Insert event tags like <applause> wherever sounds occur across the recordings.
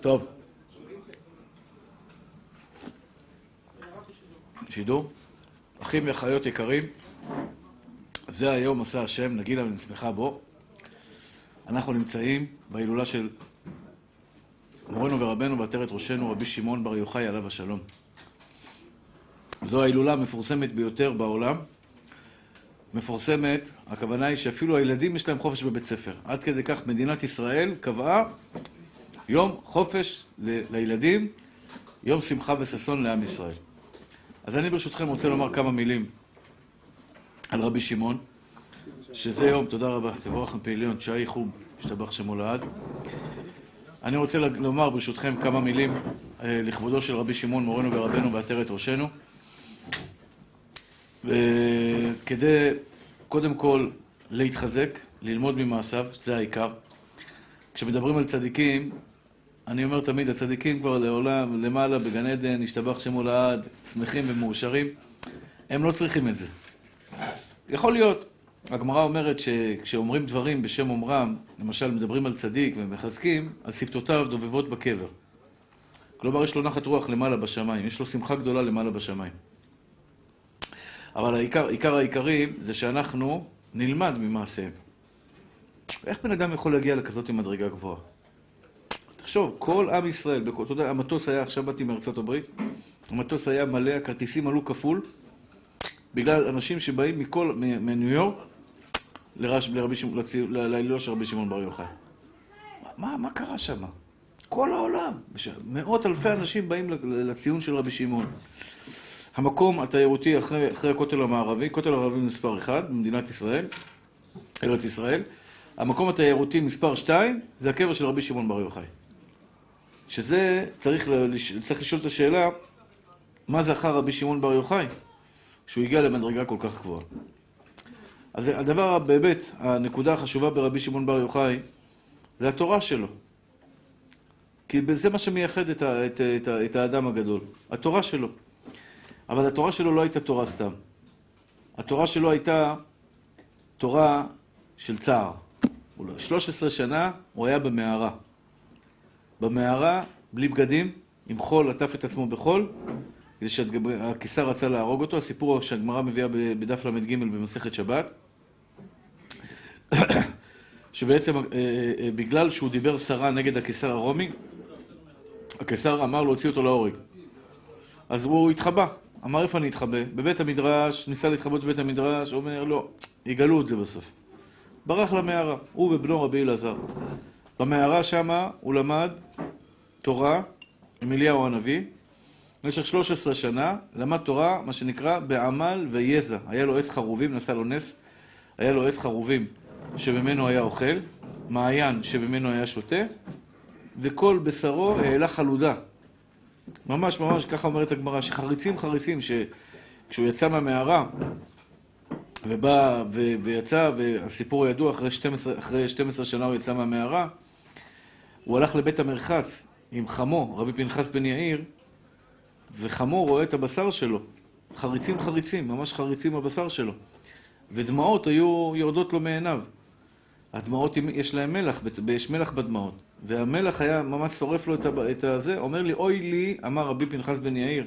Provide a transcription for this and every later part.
טוב. שידור. אחים ואחיות יקרים, זה היום עשה השם, נגילה ונשמחה בו. אנחנו נמצאים בהילולה של מורנו ורבנו ועטרת ראשנו, רבי שמעון בר יוחאי עליו השלום. זו ההילולה המפורסמת ביותר בעולם. מפורסמת, הכוונה היא שאפילו הילדים יש להם חופש בבית ספר. עד כדי כך מדינת ישראל קבעה יום חופש לילדים, יום שמחה וששון לעם ישראל. אז אני ברשותכם רוצה לומר כמה מילים על רבי שמעון, שזה יום, תודה רבה, תבורך מפעיליון, שי חוב, השתבח שמו לעד. אני רוצה לומר ברשותכם כמה מילים אה, לכבודו של רבי שמעון, מורנו ורבנו בעטרת ראשנו. וכדי קודם כל להתחזק, ללמוד ממעשיו, זה העיקר. כשמדברים על צדיקים, אני אומר תמיד, הצדיקים כבר לעולם, למעלה, בגן עדן, השתבח שמו לעד, שמחים ומאושרים, הם לא צריכים את זה. יכול להיות, הגמרא אומרת שכשאומרים דברים בשם אומרם, למשל מדברים על צדיק ומחזקים, אז שפתותיו דובבות בקבר. כלומר, יש לו נחת רוח למעלה בשמיים, יש לו שמחה גדולה למעלה בשמיים. אבל העיקר, עיקר העיקרים זה שאנחנו נלמד ממעשיהם. איך בן אדם יכול להגיע לכזאת מדרגה גבוהה? תחשוב, כל עם ישראל, אתה יודע, המטוס היה, עכשיו באתי מארצות הברית, המטוס היה מלא, הכרטיסים עלו כפול, בגלל אנשים שבאים מכל, מניו יורק, לרש, לרבי שמעון, להילולה של רבי שמעון בר יוחאי. מה, מה קרה שם? כל העולם, מאות אלפי אנשים באים לציון של רבי שמעון. המקום התיירותי אחרי, אחרי הכותל המערבי, כותל המערבי מספר 1 במדינת ישראל, ארץ ישראל, המקום התיירותי מספר 2 זה הקבר של רבי שמעון בר יוחאי. שזה, צריך, צריך לשאול את השאלה, מה זכר רבי שמעון בר יוחאי כשהוא הגיע למדרגה כל כך גבוהה. אז הדבר, באמת, הנקודה החשובה ברבי שמעון בר יוחאי זה התורה שלו. כי זה מה שמייחד את, ה, את, את, את האדם הגדול, התורה שלו. אבל התורה שלו לא הייתה תורה סתם. התורה שלו הייתה תורה של צער. 13 שנה הוא היה במערה. במערה, בלי בגדים, עם חול, עטף את עצמו בחול, כדי שהקיסר רצה להרוג אותו. הסיפור שהגמרא מביאה בדף ל"ג במסכת שבת, <coughs> שבעצם בגלל שהוא דיבר סרה נגד הקיסר הרומי, הקיסר אמר להוציא אותו להורג. אז הוא התחבא. אמר איפה אני אתחבא? בבית המדרש, ניסה להתחבות בבית המדרש, אומר לא, יגלו את זה בסוף. ברח למערה, הוא ובנו רבי אלעזר. במערה שמה הוא למד תורה עם אליהו הנביא. במשך 13 שנה למד תורה, מה שנקרא, בעמל ויזע. היה לו עץ חרובים, נעשה לו נס, היה לו עץ חרובים שממנו היה אוכל, מעיין שממנו היה שותה, וכל בשרו העלה חלודה. ממש ממש, ככה אומרת הגמרא, שחריצים חריצים, שכשהוא יצא מהמערה ובא ו... ויצא, והסיפור ידוע, אחרי 12, אחרי 12 שנה הוא יצא מהמערה, הוא הלך לבית המרחץ עם חמו, רבי פנחס בן יאיר, וחמו רואה את הבשר שלו, חריצים חריצים, ממש חריצים הבשר שלו, ודמעות היו יורדות לו מעיניו. הדמעות, יש להם מלח, יש מלח בדמעות. והמלח היה ממש שורף לו את הזה, אומר לי, אוי לי, אמר רבי פנחס בן יאיר,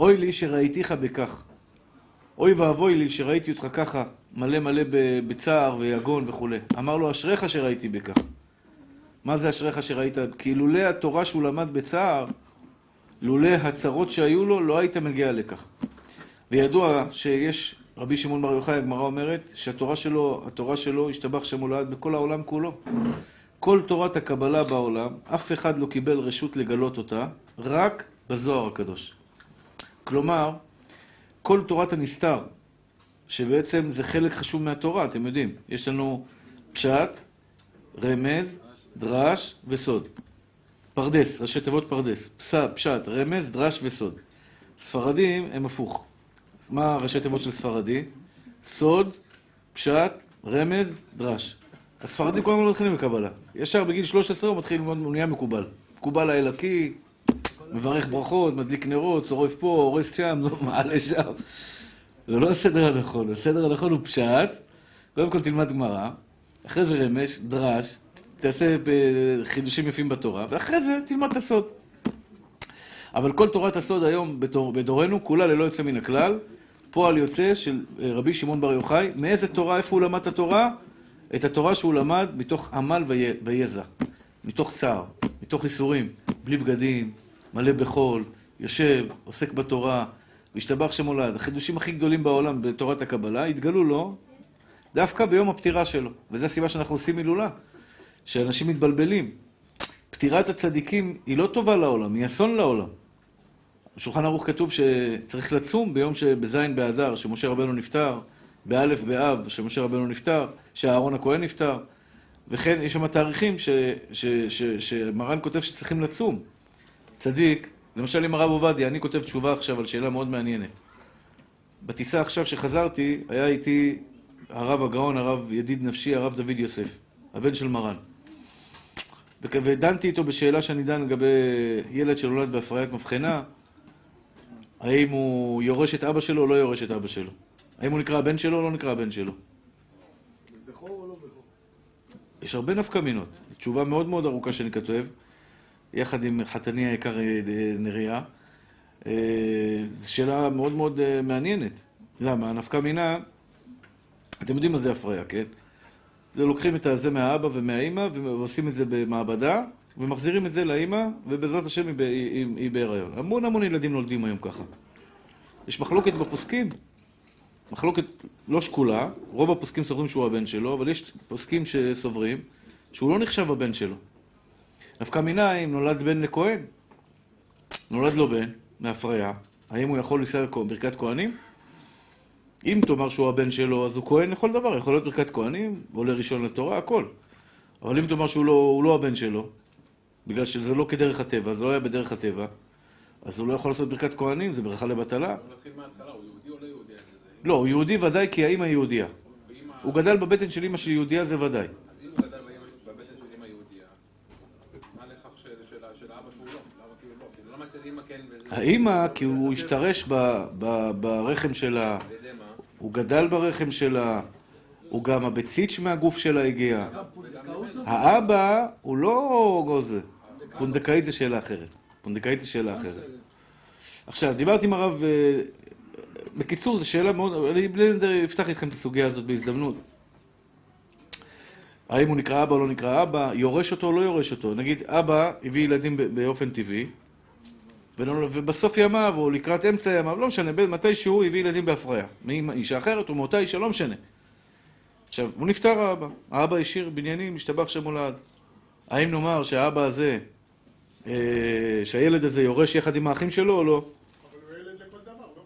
אוי לי שראיתיך בכך. אוי ואבוי לי שראיתי אותך ככה, מלא מלא בצער ויגון וכולי. אמר לו, אשריך שראיתי בכך. מה זה אשריך שראית? כי לולא התורה שהוא למד בצער, לולא הצרות שהיו לו, לא היית מגיע לכך. וידוע שיש, רבי שמעון בר יוחאי, הגמרא אומרת, שהתורה שלו, התורה שלו השתבח שמו לעד בכל העולם כולו. כל תורת הקבלה בעולם, אף אחד לא קיבל רשות לגלות אותה, רק בזוהר הקדוש. כלומר, כל תורת הנסתר, שבעצם זה חלק חשוב מהתורה, אתם יודעים. יש לנו פשט, רמז, דרש וסוד. פרדס, ראשי תיבות פרדס. פס, פשט, רמז, דרש וסוד. ספרדים הם הפוך. מה ראשי תיבות של ספרדי? סוד, פשט, רמז, דרש. הספרדים קודם כל מתחילים בקבלה. ישר בגיל 13 הוא מתחיל ללמוד, הוא נהיה מקובל. מקובל האלוקי, מברך ברכות, מדליק נרות, שורף פה, הורס שם, לא <laughs> מעלה שם. זה לא הסדר הנכון, הסדר הנכון הוא פשט, קודם כל תלמד גמרא, אחרי זה רמש, דרש, תעשה אה, חידושים יפים בתורה, ואחרי זה תלמד את הסוד. אבל כל תורת הסוד היום בדור, בדורנו, כולה ללא יוצא מן הכלל, פועל יוצא של אה, רבי שמעון בר יוחאי, מאיזה תורה, איפה הוא למד את התורה? את התורה שהוא למד מתוך עמל ויזע, מתוך צער, מתוך ייסורים, בלי בגדים, מלא בחול, יושב, עוסק בתורה, והשתבח שמולד. החידושים הכי גדולים בעולם בתורת הקבלה התגלו לו דווקא ביום הפטירה שלו, וזו הסיבה שאנחנו עושים הילולה, שאנשים מתבלבלים. פטירת הצדיקים היא לא טובה לעולם, היא אסון לעולם. בשולחן ערוך כתוב שצריך לצום ביום שבזין באדר, שמשה רבנו נפטר, באלף באב, שמשה רבנו נפטר, שאהרון הכהן נפטר, וכן יש שם תאריכים שמרן כותב שצריכים לצום. צדיק, למשל עם הרב עובדיה, אני כותב תשובה עכשיו על שאלה מאוד מעניינת. בטיסה עכשיו שחזרתי, היה איתי הרב הגאון, הרב ידיד נפשי, הרב דוד יוסף, הבן של מרן. ודנתי איתו בשאלה שאני דן לגבי ילד שנולד בהפריית מבחנה, האם הוא יורש את אבא שלו או לא יורש את אבא שלו. האם הוא נקרא הבן שלו או לא נקרא הבן שלו. בכור או לא בכור? יש הרבה נפקא מינות. תשובה מאוד מאוד ארוכה שאני כותב, יחד עם חתני היקר אה, נריה. אה, שאלה מאוד מאוד אה, מעניינת. למה? נפקא מינה, אתם יודעים מה זה הפריה, כן? זה לוקחים את הזה מהאבא ומהאימא ועושים את זה במעבדה ומחזירים את זה לאימא ובעזרת השם היא בהיריון. המון המון ילדים נולדים היום ככה. יש מחלוקת בפוסקים, מחלוקת לא שקולה, רוב הפוסקים סוברים שהוא הבן שלו, אבל יש פוסקים שסוברים שהוא לא נחשב הבן שלו. נפקא מינה נולד בן לכהן, נולד לו בן מהפריה, האם הוא יכול לנסוע ברכת כהנים? אם תאמר שהוא הבן שלו, אז הוא כהן לכל דבר, יכול להיות ברכת כהנים, עולה ראשון לתורה, הכל. אבל אם תאמר שהוא לא, לא הבן שלו, בגלל שזה לא כדרך הטבע, זה לא היה בדרך הטבע, אז הוא לא יכול לעשות ברכת כהנים, זה ברכה לבטלה. נתחיל מההתחלה, הוא יהודי או לא יהודי? לא, הוא יהודי ודאי כי האימא יהודייה. ואמא... הוא גדל בבטן של אימא של יהודייה, זה ודאי. אז אם הוא גדל בבטן של אמא יהודייה, מה לכך של של- של האבא שהוא לא? למה כאילו לא? כאילו למה אצל אמא כן וזה... האימא, כי הוא השתרש ב- ב- ברחם שלה? הוא גדל ברחם שלה, הוא גם הביצית מהגוף שלה הגיעה. האבא הוא לא זה. פונדקאית זה שאלה אחרת. פונדקאית זה שאלה אחרת. עכשיו, דיברתי עם הרב... בקיצור, זו שאלה מאוד... אני אפתח איתכם את הסוגיה הזאת בהזדמנות. האם הוא נקרא אבא או לא נקרא אבא, יורש אותו או לא יורש אותו. נגיד, אבא הביא ילדים באופן טבעי, ובסוף ימיו, או לקראת אמצע ימיו, לא משנה, ב- מתישהו הביא ילדים בהפריה. מאישה אחרת או מאותה אישה, לא משנה. עכשיו, הוא נפטר האבא. האבא השאיר בניינים, השתבח שם הולד. האם נאמר שהאבא הזה, אה, שהילד הזה יורש יחד עם האחים שלו או לא? אבל הוא ילד לכל דבר, לא?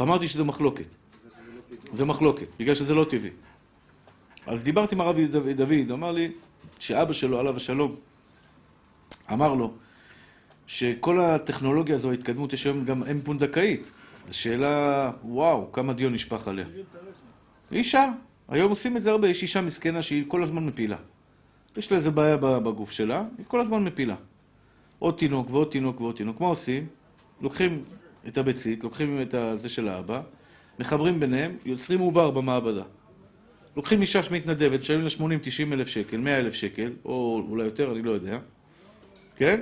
אמרתי שזה מחלוקת. זה מחלוקת, בגלל שזה לא טבעי. אז דיברתי עם הרב דוד, אמר לי שאבא שלו, עליו השלום, אמר לו שכל הטכנולוגיה הזו, ההתקדמות, יש היום גם אם פונדקאית. זו שאלה, וואו, כמה דיון נשפך עליה. אישה, היום עושים את זה הרבה, יש אישה מסכנה שהיא כל הזמן מפילה. יש לה איזה בעיה בגוף שלה, היא כל הזמן מפילה. עוד תינוק ועוד תינוק ועוד תינוק. מה עושים? לוקחים את הביצית, לוקחים את הזה של האבא, מחברים ביניהם, יוצרים עובר במעבדה. לוקחים אישה שמתנדבת, משלמים לה 80-90 אלף שקל, 100 אלף שקל, או אולי יותר, אני לא יודע, כן?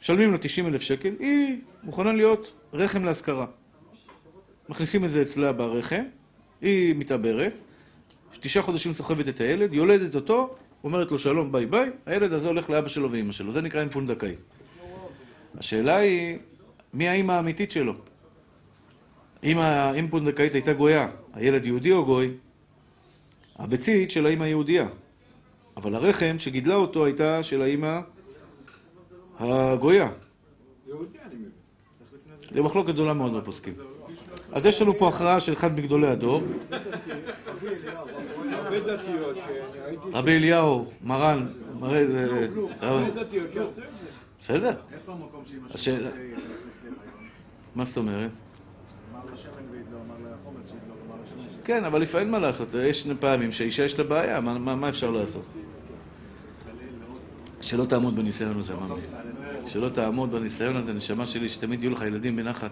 משלמים לה 90 אלף שקל, היא מוכנה להיות רחם להשכרה. מכניסים את זה אצלה ברחם, היא מתעברת, תשעה חודשים סוחבת את הילד, יולדת אותו, אומרת לו שלום, ביי ביי, הילד הזה הולך לאבא שלו ואימא שלו, זה נקרא אם פונדקאי. השאלה היא, מי האימא האמיתית שלו? אם האם פונדקאית הייתה גויה, הילד יהודי או גוי? הביצית של האימא היהודייה. אבל הרחם שגידלה אותו הייתה של האימא הגויה. זה מחלוקת גדולה מאוד בפוסקים. אז יש לנו פה הכרעה של אחד מגדולי הדור. רבי אליהו, מרן, מראה, שעשו את זה. בסדר, איפה המקום השאלה- שלו? מה זאת אומרת? כן, אבל לפעמים מה לעשות, יש פעמים שהאישה יש לה בעיה, מה- אפשר לעשות? שלא תעמוד בניסיון הזה, ממי. שלא תעמוד בניסיון הזה, נשמה שלי, שתמיד יהיו לך ילדים בנחת.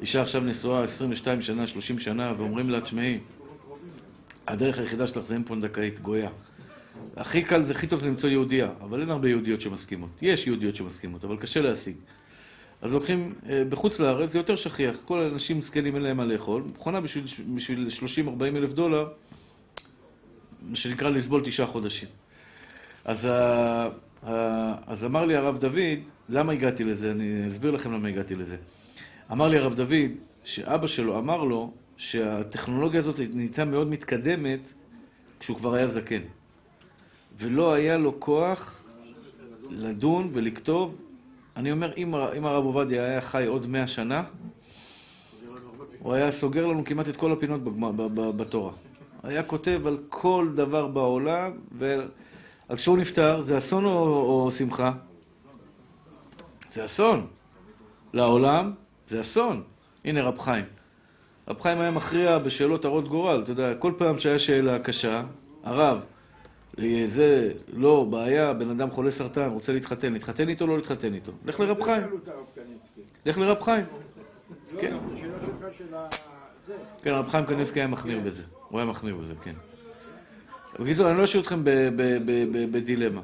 אישה עכשיו נשואה 22 שנה, 30 שנה, ואומרים לה, תשמעי, הדרך היחידה שלך זה אם פונדקאית, גויה. הכי קל, זה הכי טוב זה למצוא יהודייה, אבל אין הרבה יהודיות שמסכימות. יש יהודיות שמסכימות, אבל קשה להשיג. אז לוקחים, אה, בחוץ לארץ זה יותר שכיח, כל האנשים זקנים אין להם מה לאכול, מכונה בשביל, בשביל 30-40 אלף דולר, מה שנקרא לסבול תשעה חודשים. אז, ה, ה, אז אמר לי הרב דוד, למה הגעתי לזה? אני אסביר לכם למה הגעתי לזה. אמר לי הרב דוד, שאבא שלו אמר לו שהטכנולוגיה הזאת נהייתה מאוד מתקדמת כשהוא כבר היה זקן. ולא היה לו כוח לדון ולכתוב. אני אומר, אם, אם הרב עובדיה היה חי עוד מאה שנה, הוא היה סוגר לנו כמעט את כל הפינות בגמ- ב- ב- בתורה. היה כותב על כל דבר בעולם, ו... אז כשהוא נפטר, זה אסון או, או שמחה? זה אסון. לעולם, זה אסון. הנה רב חיים. רב חיים היה מכריע בשאלות הרות גורל, אתה יודע, כל פעם שהיה שאלה קשה, הרב, זה לא בעיה, בן אדם חולה סרטן, רוצה להתחתן, להתחתן איתו, לא להתחתן איתו. לך לרב חיים, הרב קניצקי. לך לרב חיים. לא, כן. כן, רב חיים קניבסקי היה מחמיר בזה. הוא היה מחמיר בזה, כן. בקיצור, אני לא אשאיר אתכם בדילמה.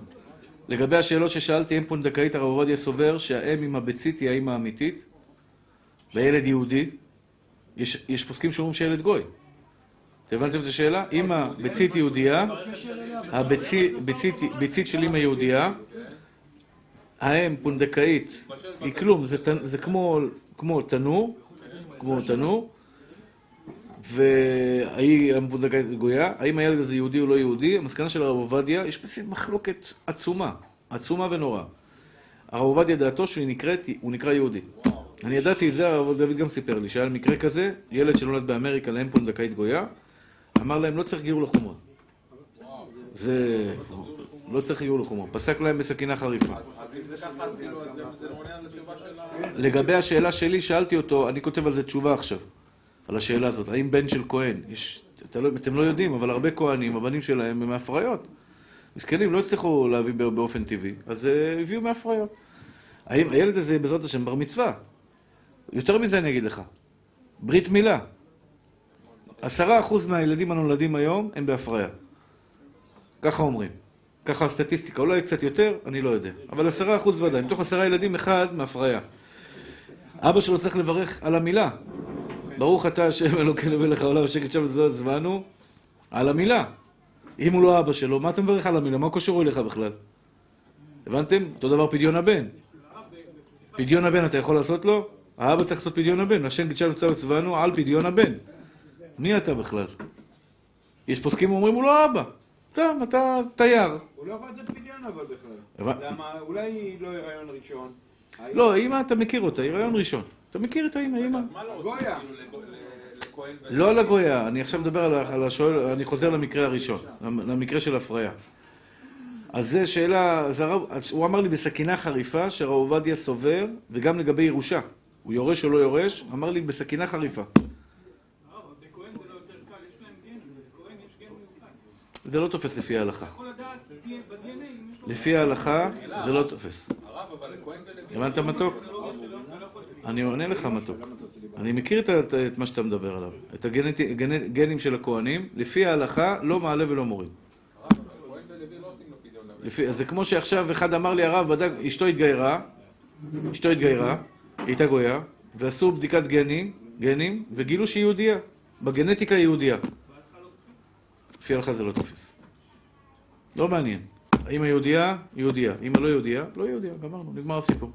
לגבי השאלות ששאלתי, אם פונדקאית הרב עובדיה סובר שהאם עם הביצית היא האם האמיתית, והילד יהודי, יש, יש פוסקים שאומרים שהילד גוי. אתם הבנתם את השאלה? אם הביצית יהודייה, הביצית ביצית, ביצית של אמא יהודייה, האם פונדקאית היא כלום, זה, כמו, תנור, כמו תנור, והיא המפונדקאית גויה, האם הילד הזה יהודי או לא יהודי, המסקנה של הרב עובדיה, יש מחלוקת עצומה, עצומה ונוראה. הרב עובדיה דעתו שהוא נקרא יהודי. אני ידעתי את זה, הרב דוד גם סיפר לי, שהיה מקרה כזה, ילד שנולד באמריקה לאם פונדקאית גויה, אמר להם לא צריך גיור לחומרה. זה... לא צריך גיור לחומרה. פסק להם בסכינה חריפה. לגבי השאלה שלי, שאלתי אותו, אני כותב על זה תשובה עכשיו, על השאלה הזאת. האם בן של כהן, יש, לא, אתם לא יודעים, אבל הרבה כהנים, הבנים שלהם הם מהפריות. מסכנים, לא הצליחו להביא בא- באופן טבעי, אז uh, הביאו מהפריות. האם הילד הזה, בעזרת השם, בר מצווה? יותר מזה אני אגיד לך. ברית מילה. עשרה אחוז מהילדים הנולדים היום הם בהפריה. ככה אומרים. ככה הסטטיסטיקה, אולי קצת יותר, אני לא יודע. אבל עשרה אחוז ודאי. מתוך עשרה ילדים, אחד מהפריה. אבא שלו צריך לברך על המילה. ברוך אתה השם אלוקינו מלך העולם ושקט שם וזאת זבנו. על המילה. אם הוא לא אבא שלו, מה אתה מברך על המילה? מה הוא אליך בכלל? הבנתם? אותו דבר פדיון הבן. פדיון הבן אתה יכול לעשות לו? האבא צריך לעשות פדיון הבן. השם גידשנו צו וצבאנו על פדיון הבן. מי אתה בכלל? יש פוסקים אומרים הוא לא אבא. טוב, אתה תייר. הוא לא יכול לצאת פדיון אבל בכלל. למה? אולי היא לא הריון ראשון. לא, אימא אתה מכיר אותה, הריון ראשון. אתה מכיר את האימא, אימא. אז מה לא עושים. כאילו לכהן. לא על הגויה, אני עכשיו מדבר על, השואל, אני חוזר למקרה הראשון, למקרה של הפריה. אז זה שאלה, אז הרב, הוא אמר לי בסכינה חריפה שהרב עובדיה סובר, וגם לגבי ירושה. הוא יורש או לא יורש, אמר לי בסכינה חריפה. בכהן זה לא יותר קל, יש להם גנים, בכהן יש גן מיוחד. זה לא תופס לפי ההלכה. לפי ההלכה זה לא תופס. הבנת מתוק? אני עונה לך מתוק. אני מכיר את, מה שאתה מדבר עליו. את הגנים של הכהנים, לפי ההלכה לא מעלה ולא מוריד. לפי, זה כמו שעכשיו אחד אמר לי, הרב, בדק, אשתו התגיירה, אשתו התגיירה, היא הייתה גויה, ועשו בדיקת גנים, גנים, וגילו שהיא יהודייה. בגנטיקה היא יהודייה. לפי ההלכה זה לא תופס. לא מעניין. האמא יהודייה, יהודייה. אמא לא יהודייה, לא יהודייה. גמרנו, נגמר הסיפור.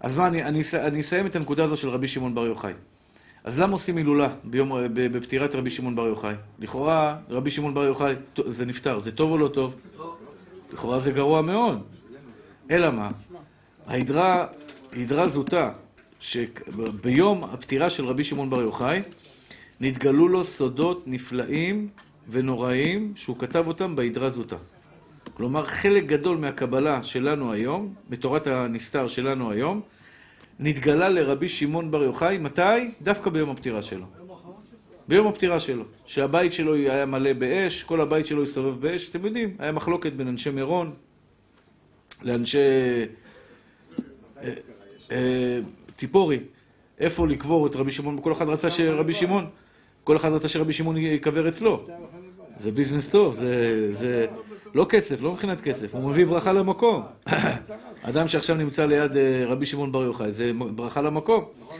אז מה, אני, אני, אני אסיים את הנקודה הזו של רבי שמעון בר יוחאי. אז למה עושים הילולה ב- בפטירת רבי שמעון בר יוחאי? לכאורה, רבי שמעון בר יוחאי, זה נפטר, זה טוב או לא טוב? לכאורה זה גרוע מאוד. אלא מה? ההדרה, ההדרה זוטה, שביום הפטירה של רבי שמעון בר יוחאי, נתגלו לו סודות נפלאים ונוראים שהוא כתב אותם בהדרה זוטה. כלומר, חלק גדול מהקבלה שלנו היום, מתורת הנסתר שלנו היום, נתגלה לרבי שמעון בר יוחאי, מתי? דווקא ביום הפטירה שלו. ביום הפטירה שלו. שהבית שלו היה מלא באש, כל הבית שלו הסתובב באש, אתם יודעים, היה מחלוקת בין אנשי מירון לאנשי אה, אה, ציפורי, איפה לקבור את רבי שמעון, כל אחד רצה שרבי שמעון, כל אחד רצה שרבי שמעון ייקבר אצלו. זה ביזנס טוב, זה, זה לא כסף, לא מבחינת כסף, הוא מביא ברכה למקום. <coughs> אדם שעכשיו נמצא ליד אה, רבי שמעון בר יוחאי, זה ברכה למקום. נכון.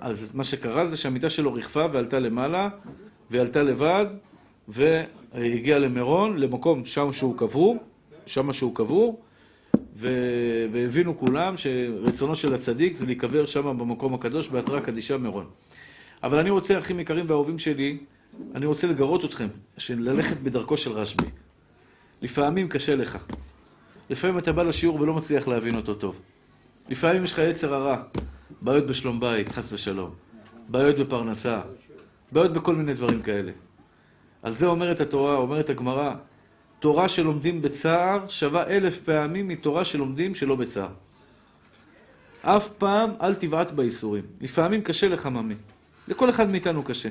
אז מה שקרה זה שהמיטה שלו ריחפה ועלתה למעלה, והיא עלתה לבד, והגיעה למירון, למקום שם שהוא קבור, שם שהוא קבור, ו- והבינו כולם שרצונו של הצדיק זה להיקבר שם במקום הקדוש בהתראה קדישה מירון. אבל אני רוצה, אחים יקרים ואהובים שלי, אני רוצה לגרות אתכם, ללכת בדרכו של רשב"י. לפעמים קשה לך. לפעמים אתה בא לשיעור ולא מצליח להבין אותו טוב. לפעמים יש לך יצר הרע, בעיות בשלום בית, חס ושלום, בעיות בפרנסה, בעיות בכל מיני דברים כאלה. על זה אומרת התורה, אומרת הגמרא, תורה שלומדים בצער שווה אלף פעמים מתורה שלומדים שלא בצער. אף פעם אל תבעט בייסורים. לפעמים קשה לך, ממי. לכל אחד מאיתנו קשה.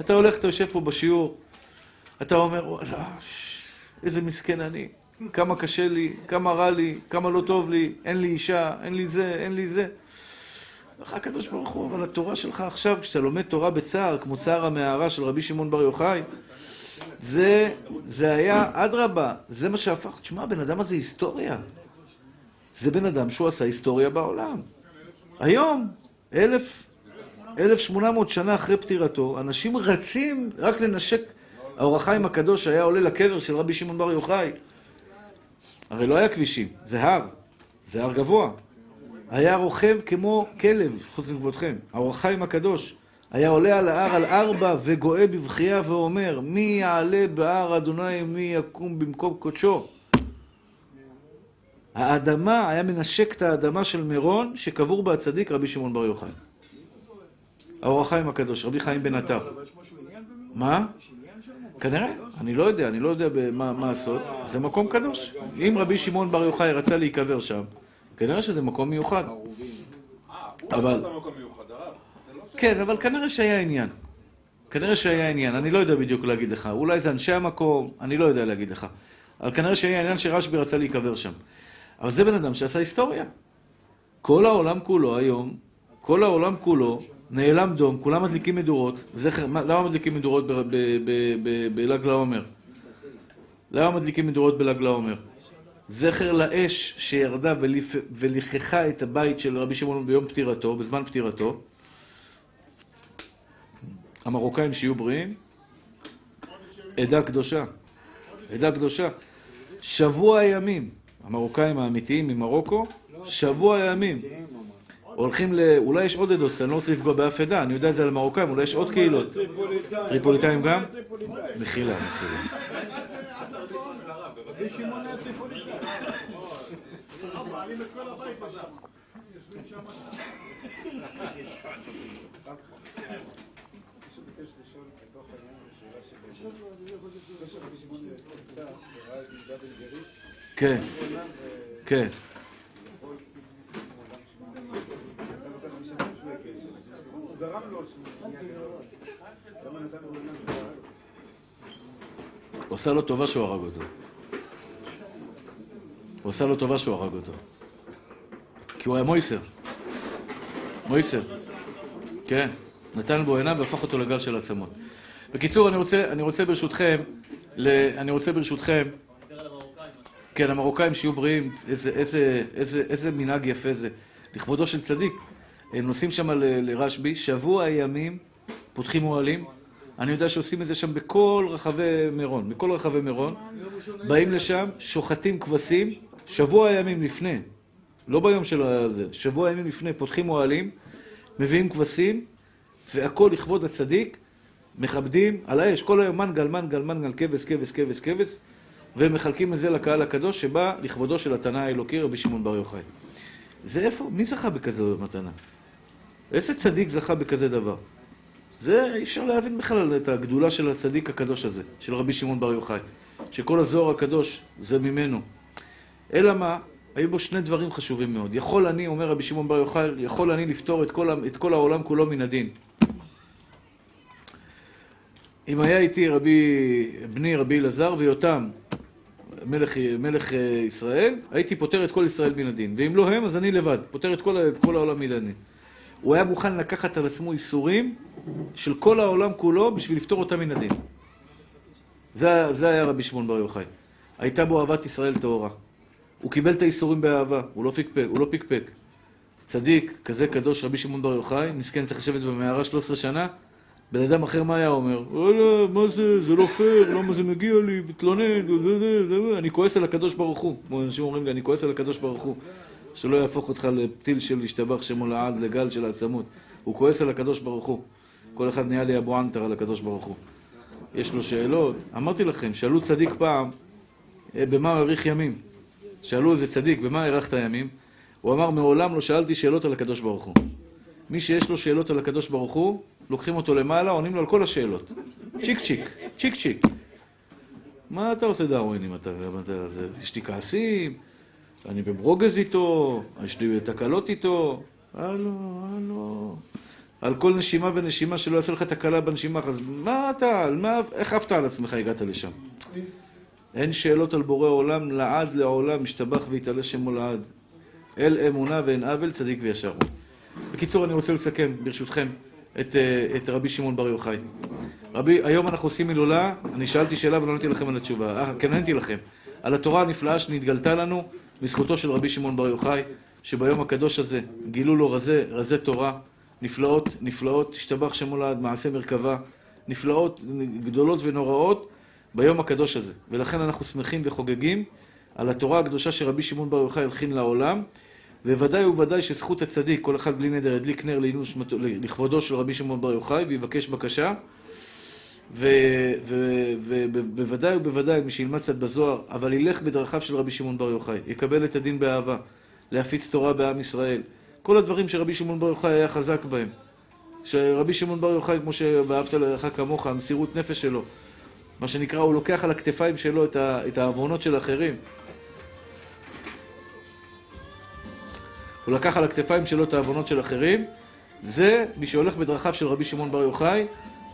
אתה הולך, אתה יושב פה בשיעור, אתה אומר, וואלה, איזה מסכן אני, כמה קשה לי, כמה רע לי, כמה לא טוב לי, אין לי אישה, אין לי זה, אין לי זה. לך הקדוש ברוך הוא, אבל התורה שלך עכשיו, כשאתה לומד תורה בצער, כמו צער המערה של רבי שמעון בר יוחאי, זה, זה היה, אדרבה, זה מה שהפך, תשמע, הבן אדם הזה היסטוריה. זה בן אדם שהוא עשה היסטוריה בעולם. היום, אלף, 1800 שנה אחרי פטירתו, אנשים רצים רק לנשק, האור החיים הקדוש היה עולה לקבר של רבי שמעון בר יוחאי. הרי לא היה כבישים, זה הר, זה הר גבוה. היה רוכב כמו כלב, חוץ מכבודכם, האור החיים הקדוש. היה עולה על ההר על ארבע וגואה בבכייה ואומר, מי יעלה בהר אדוני מי יקום במקום קודשו? האדמה, היה מנשק את האדמה של מירון, שקבור בה הצדיק רבי שמעון בר יוחאי. האור החיים הקדוש, רבי חיים בן עטר. מה? כנראה, אני לא יודע, אני לא יודע מה, הסוד. זה מקום קדוש. אם רבי שמעון בר יוחאי רצה להיקבר שם, כנראה שזה מקום מיוחד. אה, אבל- לא. כן, אבל כנראה שהיה עניין. כנראה שהיה עניין, אני לא יודע בדיוק להגיד לך. אולי זה אנשי המקום, אני לא יודע להגיד לך. אבל כנראה שהיה עניין שרשב"י רצה להיקבר שם. אבל זה בן אדם שעשה היסטוריה. כל העולם כולו היום, כל העולם כולו נאלם דום, כולם מדליקים מדורות. זכר, מה- למה מדליקים מדורות בל"ג לעומר? למה מדליקים מדורות בל"ג לעומר? זכר לאש שירדה ולככה את הבית של רבי שמעון ביום פטירתו, בזמן פטירתו. המרוקאים שיהיו בריאים, עדה קדושה, עדה קדושה. שבוע ימים, המרוקאים האמיתיים ממרוקו, שבוע ימים. הולכים ל... אולי יש עוד עדות, אני לא רוצה לפגוע באף עדה, אני יודע את זה על המרוקאים, אולי יש עוד קהילות. טריפוליטאים. גם? מחילה, מחילה. רבי שמעון היה טריפוליטאי. ביקש לשאול בתוך העניין הזה שאלה שבשם. זה שרבי שמעון נמצא וראה את יהודה בן זרי, כן, עולם כן. יכול עולם שמע, יצא לו ככה משם שהוא הקשר. הוא גרם לו נתן לו טובה שהוא הרג אותו. הוא עשה לו טובה שהוא הרג אותו. כי הוא היה מויסר. מויסר. כן. נתן בו עיניו והפך אותו לגל של עצמות. בקיצור, אני רוצה, אני רוצה ברשותכם, ל, אני רוצה ברשותכם, כן, המרוקאים שיהיו בריאים, איזה, איזה, איזה, איזה מנהג יפה זה. לכבודו של צדיק. הם נוסעים שם לרשב"י, שבוע ימים, פותחים אוהלים. אני יודע שעושים את זה שם בכל רחבי מירון, בכל רחבי מירון. באים לשם, שוחטים כבשים, שבוע ימים לפני, לא ביום של הזה, שבוע ימים לפני, פותחים אוהלים, מביאים כבשים, והכל לכבוד הצדיק, מכבדים על האש, כל היום מנגל, מנגל, מנגל, כבש, כבש, כבש, כבש, ומחלקים את זה לקהל הקדוש שבא לכבודו של התנא האלוקי רבי שמעון בר יוחאי. זה איפה? מי זכה בכזה מתנה? איזה צדיק זכה בכזה דבר? זה אי אפשר להבין בכלל את הגדולה של הצדיק הקדוש הזה, של רבי שמעון בר יוחאי. שכל הזוהר הקדוש זה ממנו. אלא מה? היו בו שני דברים חשובים מאוד. יכול אני, אומר רבי שמעון בר יוחאי, יכול אני לפתור את כל, את כל העולם כולו מן הדין. אם היה איתי רבי, בני רבי אלעזר ויותם, מלך, מלך אה, ישראל, הייתי פותר את כל ישראל מן הדין. ואם לא הם, אז אני לבד, פותר את כל, את כל העולם מן הדין. הוא היה מוכן לקחת על עצמו איסורים של כל העולם כולו בשביל לפתור אותם מן הדין. זה, זה היה רבי שמעון בר יוחאי. הייתה בו אהבת ישראל טהורה. הוא קיבל את האיסורים באהבה, הוא לא פיקפק, הוא לא פיקפק. צדיק, כזה קדוש, רבי שמעון בר יוחאי, מסכן צריך לשבת במערה 13 שנה, בן אדם אחר מה היה אומר? וואלה, מה זה, זה לא פייר, למה זה מגיע לי, מתלונן, אני כועס על הקדוש ברוך הוא. כמו אנשים אומרים לי, אני כועס על הקדוש ברוך הוא. שלא יהפוך אותך לפתיל של השתבח שמו לעד, לגל של העצמות. הוא כועס על הקדוש ברוך הוא. כל אחד נהיה לי אבו ענתר על הקדוש ברוך הוא. יש לו שאלות. אמרתי לכם, שאלו צדיק פעם, אה, במה הוא האריך ימים? שאלו איזה צדיק, במה הארכת ימים? הוא אמר, מעולם לא שאלתי שאלות על הקדוש ברוך הוא. מי שיש לו שאלות על הקדוש ברוך הוא, לוקחים אותו למעלה, עונים לו על כל השאלות. צ'יק צ'יק, צ'יק צ'יק. מה אתה עושה דרווין אם אתה... יש לי כעסים, אני בברוגז איתו, יש לי תקלות איתו. הלו, הלו. על כל נשימה ונשימה שלא יעשה לך תקלה בנשימה, אז מה אתה, מה, איך עפת על עצמך הגעת לשם? אין שאלות על בורא עולם, לעד לעולם, משתבח ויתעלה שמו לעד. אל אמונה ואין עוול, צדיק וישר. בקיצור, אני רוצה לסכם, ברשותכם, את, אה, את רבי שמעון בר יוחאי. רבי, היום אנחנו עושים הילולה, אני שאלתי שאלה ולא עניתי לכם על התשובה. אה, כן עניתי לכם. על התורה הנפלאה שנתגלתה לנו בזכותו של רבי שמעון בר יוחאי, שביום הקדוש הזה גילו לו רזי, רזי תורה, נפלאות, נפלאות, השתבח שמו לעד, מעשה מרכבה, נפלאות גדולות ונוראות ביום הקדוש הזה. ולכן אנחנו שמחים וחוגגים על התורה הקדושה שרבי שמעון בר יוחאי הלחין לעולם, וודאי וודאי שזכות הצדיק, כל אחד בלי נדר ידליק נר לכבודו של רבי שמעון בר יוחאי, ויבקש בקשה. ובוודאי ובוודאי מי שילמד קצת בזוהר, אבל ילך בדרכיו של רבי שמעון בר יוחאי, יקבל את הדין באהבה, להפיץ תורה בעם ישראל. כל הדברים שרבי שמעון בר יוחאי היה חזק בהם. שרבי שמעון בר יוחאי, כמו שאהבת לרעך כמוך, המסירות נפש שלו. מה שנקרא, הוא לוקח על הכתפיים שלו את, את העוונות של אחרים. הוא לקח על הכתפיים שלו את העוונות של אחרים. זה מי שהולך בדרכיו של רבי שמעון בר יוחאי,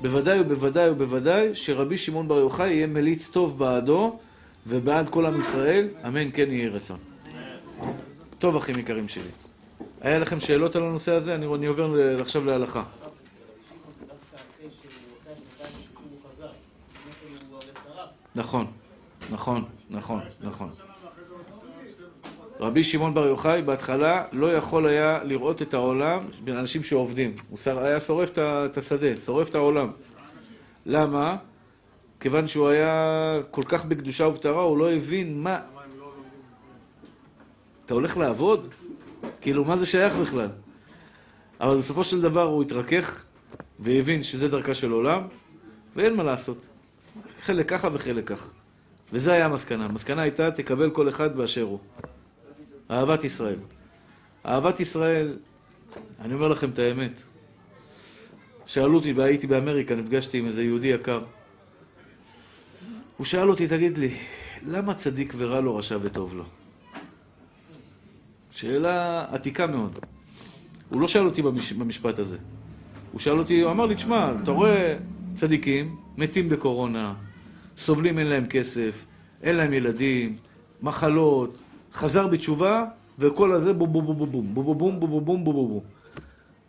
בוודאי ובוודאי ובוודאי שרבי שמעון בר יוחאי יהיה מליץ טוב בעדו ובעד כל עם ישראל, אמן כן יהי רצון. טוב, אחים יקרים שלי. היה לכם שאלות על הנושא הזה? אני, אני עובר עכשיו להלכה. נכון, נכון, נכון, נכון. רבי שמעון בר יוחאי בהתחלה לא יכול היה לראות את העולם בין אנשים שעובדים. הוא שר- היה שורף את השדה, שורף את העולם. למה? כיוון שהוא היה כל כך בקדושה ובטהרה, הוא לא הבין מה... אתה הולך לעבוד? כאילו, מה זה שייך בכלל? אבל בסופו של דבר הוא התרכך והבין שזה דרכה של עולם, ואין מה לעשות. חלק ככה וחלק ככה. וזה היה המסקנה. המסקנה הייתה, תקבל כל אחד באשר הוא. אהבת ישראל. אהבת ישראל, אני אומר לכם את האמת. שאלו אותי, הייתי באמריקה, נפגשתי עם איזה יהודי יקר. הוא שאל אותי, תגיד לי, למה צדיק ורע לו, רשע וטוב לו? שאלה עתיקה מאוד. הוא לא שאל אותי במש... במשפט הזה. הוא שאל אותי, הוא אמר לי, תשמע, אתה רואה צדיקים, מתים בקורונה, סובלים, אין להם כסף, אין להם ילדים, מחלות, חזר בתשובה, וכל הזה בום בום בום בום בום בום בום בום בום בום בום בום בום.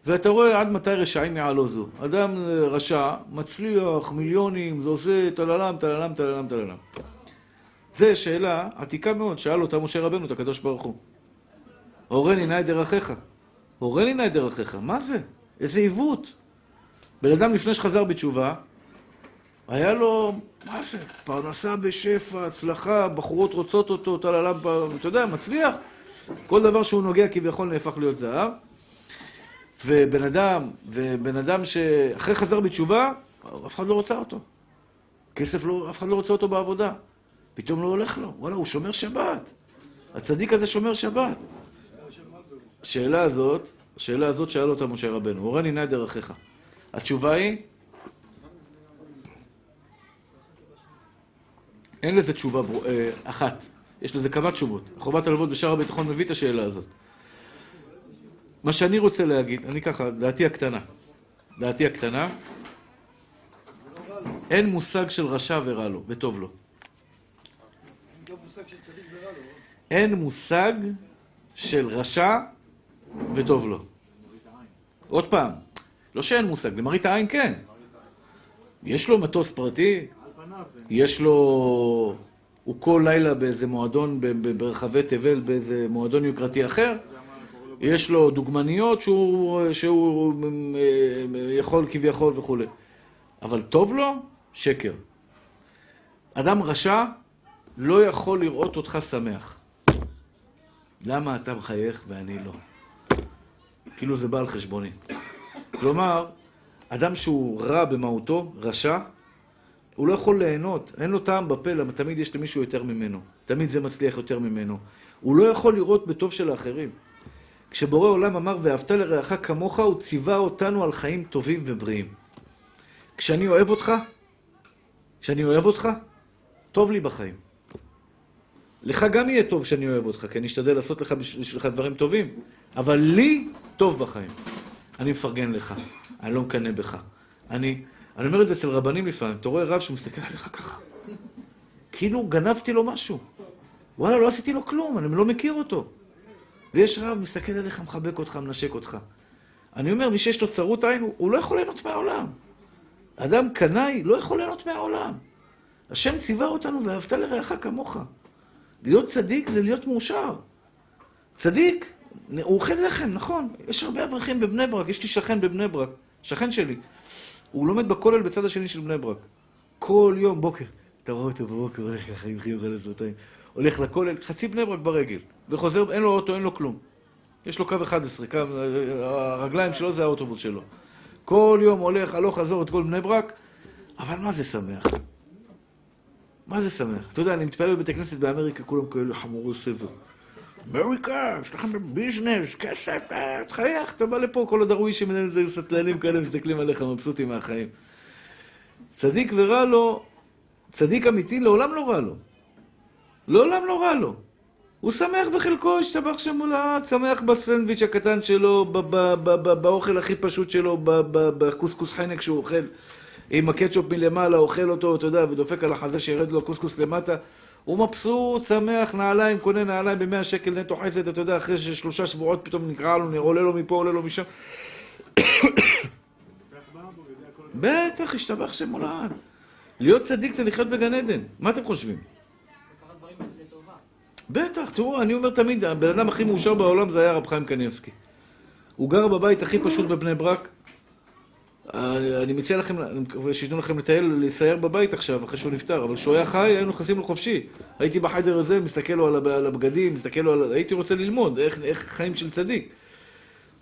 ואתה רואה עד מתי רשעים יעלוזו. אדם רשע, מצליח, מיליונים, זה עושה טללם, טללם, טללם, טללם. זה שאלה עתיקה מאוד, שאל אותה משה רבנו, את הקדוש ברוך הוא. הורני נא את דרכיך. הורני נא את דרכיך. מה זה? איזה עיוות. בן אדם לפני שחזר בתשובה, היה לו, מה זה? פרנסה בשפע, הצלחה, בחורות רוצות אותו, טללם, אתה יודע, מצליח. כל דבר שהוא נוגע כביכול נהפך להיות זהב. ובן אדם, ובן אדם שאחרי חזר בתשובה, אף אחד לא רוצה אותו. כסף לא, אף אחד לא רוצה אותו בעבודה. פתאום לא הולך לו. וואלה, הוא שומר שבת. הצדיק הזה שומר שבת. השאלה הזאת, השאלה הזאת שאל אותה משה רבנו, הורני את דרכיך. התשובה היא, אין לזה תשובה. אה, אחת, יש לזה כמה תשובות. חובת הלוות בשער הביטחון מביא את השאלה הזאת. מה שאני רוצה להגיד, אני ככה, דעתי הקטנה, דעתי הקטנה, אין מושג של רשע ורע לו, וטוב לו. אין מושג של רשע וטוב לו. עוד פעם, לא שאין מושג, למראית העין כן. יש לו מטוס פרטי, יש לו... הוא כל לילה באיזה מועדון ברחבי תבל, באיזה מועדון יוקרתי אחר. יש לו דוגמניות שהוא, שהוא אה, יכול כביכול וכולי. אבל טוב לו? שקר. אדם רשע לא יכול לראות אותך שמח. למה אתה מחייך ואני לא? כאילו זה בא על חשבוני. כלומר, אדם שהוא רע במהותו, רשע, הוא לא יכול ליהנות, אין לו טעם בפה, למה תמיד יש למישהו יותר ממנו. תמיד זה מצליח יותר ממנו. הוא לא יכול לראות בטוב של האחרים. כשבורא עולם אמר, ואהבת לרעך כמוך, הוא ציווה אותנו על חיים טובים ובריאים. כשאני אוהב אותך, כשאני אוהב אותך, טוב לי בחיים. לך גם יהיה טוב שאני אוהב אותך, כי אני אשתדל לעשות לך בשבילך דברים טובים. אבל לי טוב בחיים. אני מפרגן לך, אני לא מקנא בך. אני, אני אומר את זה אצל רבנים לפעמים, אתה רואה רב שמסתכל עליך ככה. כאילו גנבתי לו משהו. וואלה, לא עשיתי לו כלום, אני לא מכיר אותו. ויש רב, מסתכל עליך, מחבק אותך, מנשק אותך. אני אומר, מי שיש לו צרות עין, הוא, הוא לא יכול ליהנות מהעולם. אדם קנאי לא יכול ליהנות מהעולם. השם ציווה אותנו, ואהבת לרעך כמוך. להיות צדיק זה להיות מאושר. צדיק, הוא אוכל לחם, נכון. יש הרבה אברכים בבני ברק, יש לי שכן בבני ברק, שכן שלי. הוא לומד בכולל בצד השני של בני ברק. כל יום, בוקר, אתה רואה אותו בבוקר, הולך ככה עם חיוך על השפתיים. הולך לכולל, חצי בני ברק ברגל. וחוזר, אין לו אוטו, אין לו כלום. יש לו קו 11, קו, הרגליים שלו זה האוטובוס שלו. כל יום הולך, הלוך, חזור את כל בני ברק, אבל מה זה שמח? מה זה שמח? אתה יודע, אני מתפלל בבית הכנסת באמריקה, כולם כאלה חמורי סבר. אמריקה, יש לכם ביזנס, כסף, אה, תחייך, אתה בא לפה, כל הדרווישים האלה זה סטלנים כאלה מסתכלים עליך, מבסוטים מהחיים. צדיק ורע לו, צדיק אמיתי לעולם לא רע לו. לעולם לא רע לו. הוא שמח בחלקו, השתבח שם מולד, שמח בסנדוויץ' הקטן שלו, באוכל הכי פשוט שלו, בקוסקוס חנק שהוא אוכל, עם הקטשופ מלמעלה, אוכל אותו, אתה יודע, ודופק על החזה שירד לו הקוסקוס למטה. הוא מבסוט, שמח, נעליים, קונה נעליים ב-100 שקל נטו חסד, אתה יודע, אחרי ששלושה שבועות פתאום נקרע לו, עולה לו מפה, עולה לו משם. בטח, השתבח שם מולד. להיות צדיק זה לחיות בגן עדן. מה אתם חושבים? בטח, תראו, אני אומר תמיד, הבן אדם הכי מאושר בעולם זה היה הרב חיים קניבסקי. הוא גר בבית הכי פשוט בבני ברק. אני מציע לכם, אני מקווה שייתנו לכם לטייל, לסייר בבית עכשיו, אחרי שהוא נפטר, אבל כשהוא היה חי, היינו נכנסים לו חופשי. הייתי בחדר הזה, מסתכל לו על הב- על הבגדים, מסתכל לו על... הייתי רוצה ללמוד איך, איך חיים של צדיק.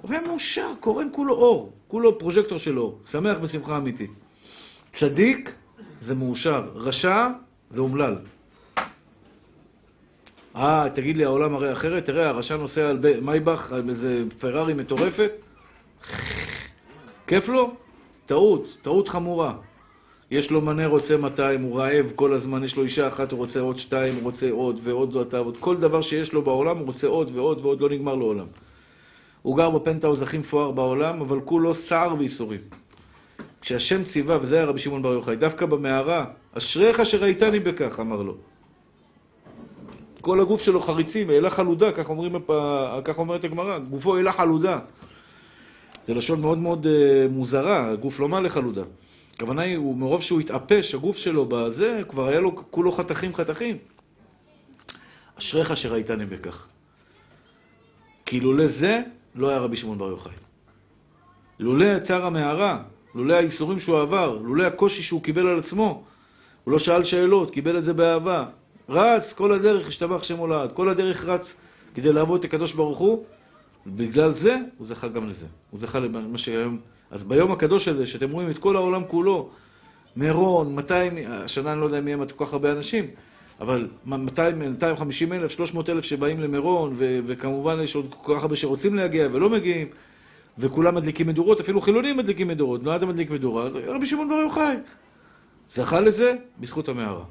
הוא היה מאושר, קורן כולו אור, כולו פרוז'קטור של אור, שמח בשמחה אמיתית. צדיק זה מאושר, רשע זה אומלל. אה, תגיד לי, העולם הרי אחרת? תראה, הרשע נוסע על מייבך, על איזה פרארי מטורפת. כיף לו? טעות, טעות חמורה. יש לו מנה רוצה 200, הוא רעב כל הזמן, יש לו אישה אחת, הוא רוצה עוד שתיים, הוא רוצה עוד ועוד זאת ועוד. כל דבר שיש לו בעולם, הוא רוצה עוד ועוד ועוד, לא נגמר לו עולם. הוא גר בפנטהאוז הכי מפואר בעולם, אבל כולו סער וייסורים. כשהשם ציווה, וזה היה רבי שמעון בר יוחאי, דווקא במערה, אשריך שראיתני בכך, אמר לו. כל הגוף שלו חריצים, אלה חלודה, כך, אומרים, כך אומרת הגמרא, גופו אלה חלודה. זה לשון מאוד מאוד uh, מוזרה, הגוף לא מלא חלודה. הכוונה היא, מרוב שהוא התאפש, הגוף שלו בזה, כבר היה לו כולו חתכים חתכים. אשריך שראיתני בכך. כי לולא זה, לא היה רבי שמעון בר יוחאי. לולא צער המערה, לולא האיסורים שהוא עבר, לולא הקושי שהוא קיבל על עצמו, הוא לא שאל שאלות, קיבל את זה באהבה. רץ כל הדרך, השתבח שם הולד, כל הדרך רץ כדי לעבוד את הקדוש ברוך הוא, בגלל זה, הוא זכה גם לזה. הוא זכה למה שהיום... אז ביום הקדוש הזה, שאתם רואים את כל העולם כולו, מירון, 200, השנה אני לא יודע אם יהיה כל כך הרבה אנשים, אבל 200, 250 אלף, 300 אלף שבאים למירון, ו- וכמובן יש עוד כל כך הרבה שרוצים להגיע ולא מגיעים, וכולם מדליקים מדורות, אפילו חילונים מדליקים מדורות. לא אתה מדליק מדורה, רבי שמעון בר יוחאי. זכה לזה בזכות המערה.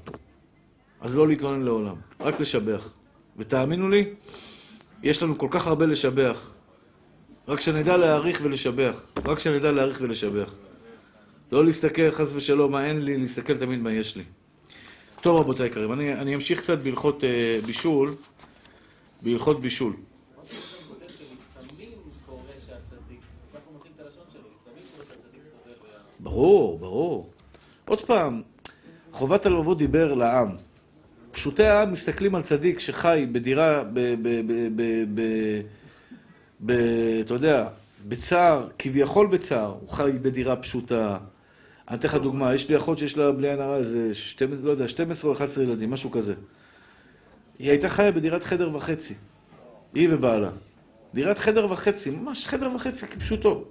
אז לא להתלונן לעולם, רק לשבח. ותאמינו לי, יש לנו כל כך הרבה לשבח. רק שנדע להעריך ולשבח. רק שנדע להעריך ולשבח. לא להסתכל חס ושלום מה אין לי, להסתכל תמיד מה יש לי. טוב רבותיי יקרים, אני, אני אמשיך קצת בהלכות אה, בישול. בהלכות בישול. ברור, ברור. עוד פעם, חובת הלבבות דיבר לעם. פשוטי העם מסתכלים על צדיק שחי בדירה, ב... ב, ב, ב, ב, ב אתה יודע, בצער, כביכול בצער, הוא חי בדירה פשוטה. אני אתן לך דוגמה, יש לי אחות שיש לה בלי עין הרע איזה 12, לא יודע, 12 או 11 ילדים, משהו כזה. היא הייתה חיה בדירת חדר וחצי, היא ובעלה. דירת חדר וחצי, ממש חדר וחצי כפשוטו.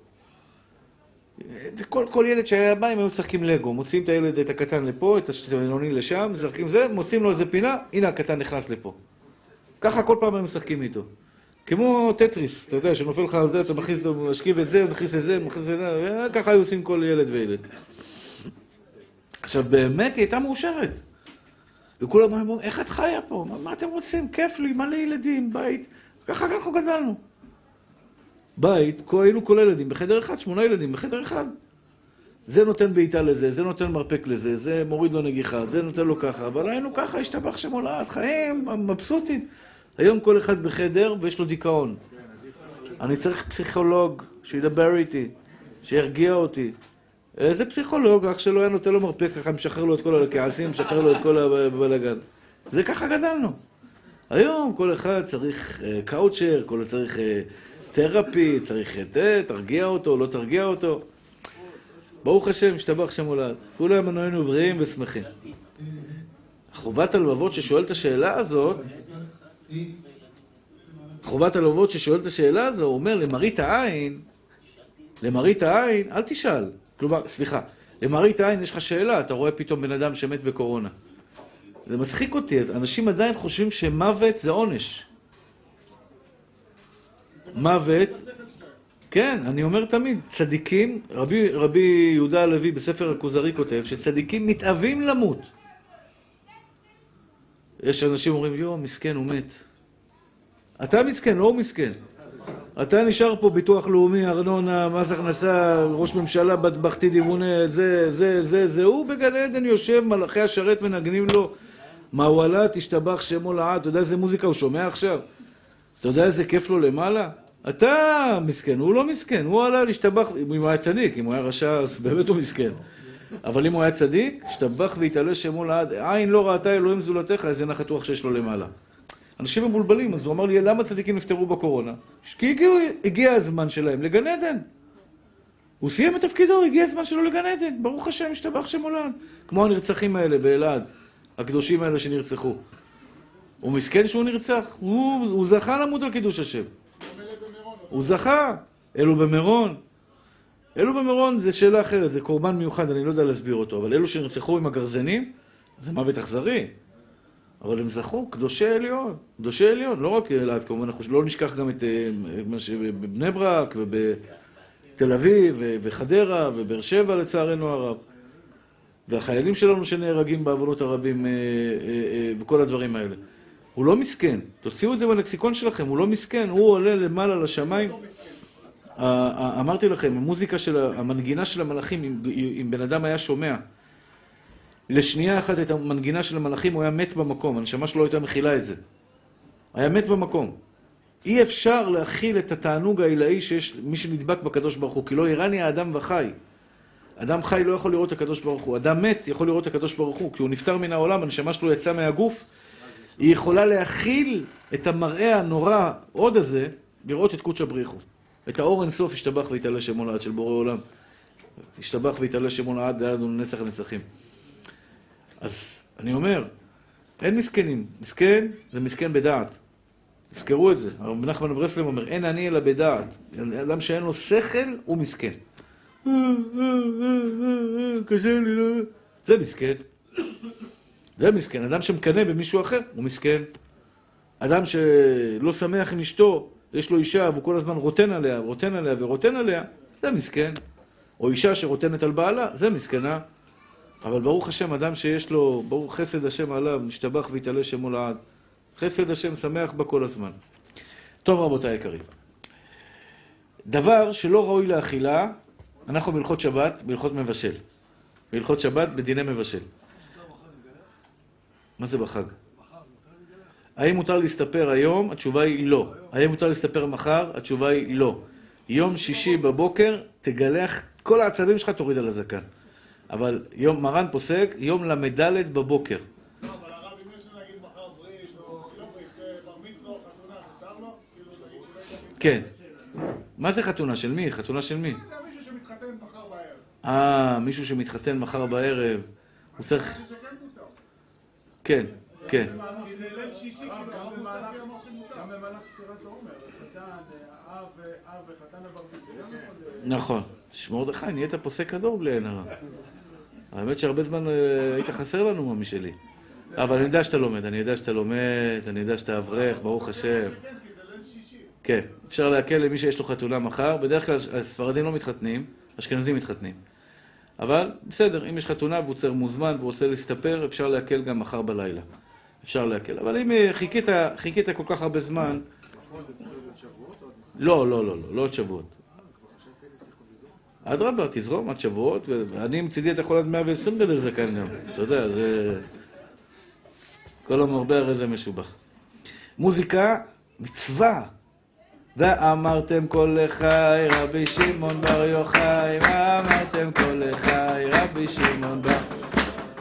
וכל כל ילד שהיה בא, הם היו משחקים לגו. מוציאים את הילד, את הקטן לפה, את הבינוני לשם, משחקים זה, מוצאים לו איזה פינה, הנה הקטן נכנס לפה. ככה כל פעם הם משחקים איתו. כמו טטריס, אתה יודע, שנופל לך על זה, אתה מכניס, משכיב את זה, מכניס את זה, מכניס את זה, ככה היו עושים כל ילד וילד. עכשיו, באמת היא הייתה מאושרת. וכולם אמרו, איך את חיה פה? מה, מה אתם רוצים? כיף לי, מלא ילדים, בית. ככה אנחנו גדלנו. בית, היינו כל הילדים בחדר אחד, שמונה ילדים בחדר אחד. זה נותן בעיטה לזה, זה נותן מרפק לזה, זה מוריד לו נגיחה, זה נותן לו ככה, אבל היינו ככה, השתבח שם עולת, חיים מבסוטים. היום כל אחד בחדר ויש לו דיכאון. אני צריך פסיכולוג שידבר איתי, שירגיע אותי. איזה פסיכולוג, אח שלו היה נותן לו מרפק ככה, משחרר לו את כל הכעסים, משחרר לו את כל הבלאגן. זה ככה גדלנו. היום כל אחד צריך uh, קאוצ'ר, כל אחד צריך uh, תרפי, צריך את זה, תרגיע אותו, לא תרגיע אותו. ברוך השם, השתבח שם עולד. כולם אנו היינו בריאים ושמחים. חובת הלבבות ששואל את השאלה הזאת, חובת הלבבות ששואל את השאלה הזו, הוא אומר למראית העין, למראית העין, אל תשאל. כלומר, סליחה, למראית העין יש לך שאלה, אתה רואה פתאום בן אדם שמת בקורונה. זה מצחיק אותי, אנשים עדיין חושבים שמוות זה עונש. מוות, כן, אני אומר תמיד, צדיקים, רבי, רבי יהודה הלוי בספר הכוזרי כותב שצדיקים מתאווים למות. יש אנשים אומרים, יואו, מסכן, הוא מת. אתה מסכן, לא הוא מסכן. אתה נשאר פה ביטוח לאומי, ארנונה, מס הכנסה, ראש ממשלה, בטבחתי דיווני, זה, זה, זה, זה, הוא בגן עדן יושב, מלאכי השרת מנגנים לו, מעולה, תשתבח שמו לעד, אתה יודע איזה מוזיקה הוא שומע עכשיו? אתה יודע איזה כיף לו למעלה? אתה מסכן, הוא לא מסכן, הוא עלה להשתבח, אם הוא היה צדיק, אם הוא היה רשע, אז באמת הוא מסכן. אבל אם הוא היה צדיק, השתבח והתעלה שמו לעד, עין לא ראתה אלוהים זולתך, איזה נחת רוח שיש לו למעלה. אנשים מבולבלים, אז הוא אמר לי, למה צדיקים נפטרו בקורונה? כי הגיעו, הגיע הזמן שלהם לגן עדן. הוא סיים את תפקידו, הגיע הזמן שלו לגן עדן. ברוך השם, השתבח שם עולם. כמו הנרצחים האלה באלעד, הקדושים האלה שנרצחו. הוא מסכן שהוא נרצח, הוא, הוא זכה למות על קידוש השם. הוא זכה. אלו במירון. אלו במירון זה שאלה אחרת, זה קורבן מיוחד, אני לא יודע להסביר אותו, אבל אלו שנרצחו עם הגרזנים, זה מוות אכזרי. אבל הם זכו, קדושי עליון, קדושי עליון, לא רק אלעד, כמובן, אנחנו לא נשכח גם את מה שבבני ברק ובתל אביב וחדרה ובאר שבע לצערנו הרב. והחיילים שלנו שנהרגים בעוונות הרבים וכל הדברים האלה. הוא לא מסכן, תוציאו את זה בלקסיקון שלכם, הוא לא מסכן, הוא עולה למעלה לשמיים. אמרתי לכם, המוזיקה של, המנגינה של המלאכים, אם, בן אדם היה שומע לשנייה אחת את המנגינה של המלאכים, הוא היה מת במקום, הנשמה שלו הייתה מכילה את זה. היה מת במקום. אי אפשר להכיל את התענוג העילאי שיש מי שנדבק בקדוש ברוך הוא, כי לא יראני האדם וחי. אדם חי לא יכול לראות את הקדוש ברוך הוא. אדם מת יכול לראות את הקדוש ברוך הוא, כי הוא נפטר מן העולם, הנשמה שלו יצאה מהגוף, היא יכולה להכיל את המראה הנורא עוד הזה, לראות את קודש הבריחו. את האור אינסוף ישתבח ויתעלה שמו לעד של בורא עולם. ישתבח ויתעלה שמו לעד, היה לנו נצח הנצחים. אז אני אומר, אין מסכנים. מסכן זה מסכן בדעת. תזכרו את זה. הרב נחמן ברסלב אומר, אין אני אלא בדעת. אדם שאין לו שכל, הוא מסכן. קשה לי, לא... זה מסכן. זה מסכן. אדם שמקנא במישהו אחר, הוא מסכן. אדם שלא שמח עם אשתו, יש לו אישה והוא כל הזמן רוטן עליה, רוטן עליה ורוטן עליה, זה מסכן. או אישה שרוטנת על בעלה, זה מסכנה. אבל ברוך השם, אדם שיש לו, ברוך חסד השם עליו, משתבח ויתעלה שמו לעד. חסד השם שמח בה כל הזמן. טוב, רבותיי היקרים. דבר שלא ראוי לאכילה, אנחנו בהלכות שבת, בהלכות מבשל. בהלכות שבת, בדיני מבשל. מה זה בחג? האם מותר להסתפר היום? התשובה היא לא. האם מותר להסתפר מחר? התשובה היא לא. יום שישי בבוקר, תגלח, כל העצבים שלך תוריד על הזקן. אבל יום, מרן פוסק, יום ל"ד בבוקר. כן. מה זה חתונה של מי? חתונה של מי? אה, מישהו שמתחתן מחר בערב. הוא צריך... אמר שמותר. גם במהלך ספירת העומר, חתן, אב, אב וחתן הבר מצווה, גם יכול... נכון. שמורדכי, נהיית פוסק הדור בלי עין הרע. האמת שהרבה זמן אה, היית חסר לנו, ממי שלי. אבל אני יודע שאתה לומד, אני יודע שאתה לומד, אני יודע שאתה אברך, ברוך השם. כן. כן, אפשר להקל למי שיש לו חתונה מחר. בדרך כלל הספרדים לא מתחתנים, אשכנזים מתחתנים. אבל בסדר, אם יש חתונה והוא צריך מוזמן והוא רוצה להסתפר, אפשר להקל גם מחר בלילה. אפשר להקל. אבל אם אה, חיכית, חיכית כל כך הרבה זמן... לא, לא, לא, לא, לא עוד שבועות. אדרבה, תזרום עד שבועות, ואני מצידי אתה יכול עד 120 גדל זקן גם. אתה יודע, זה... כל המרבה הרי זה משובח. מוזיקה, מצווה. ואמרתם כל לחי רבי שמעון בר יוחאי, ואמרתם כל לחי רבי שמעון בר.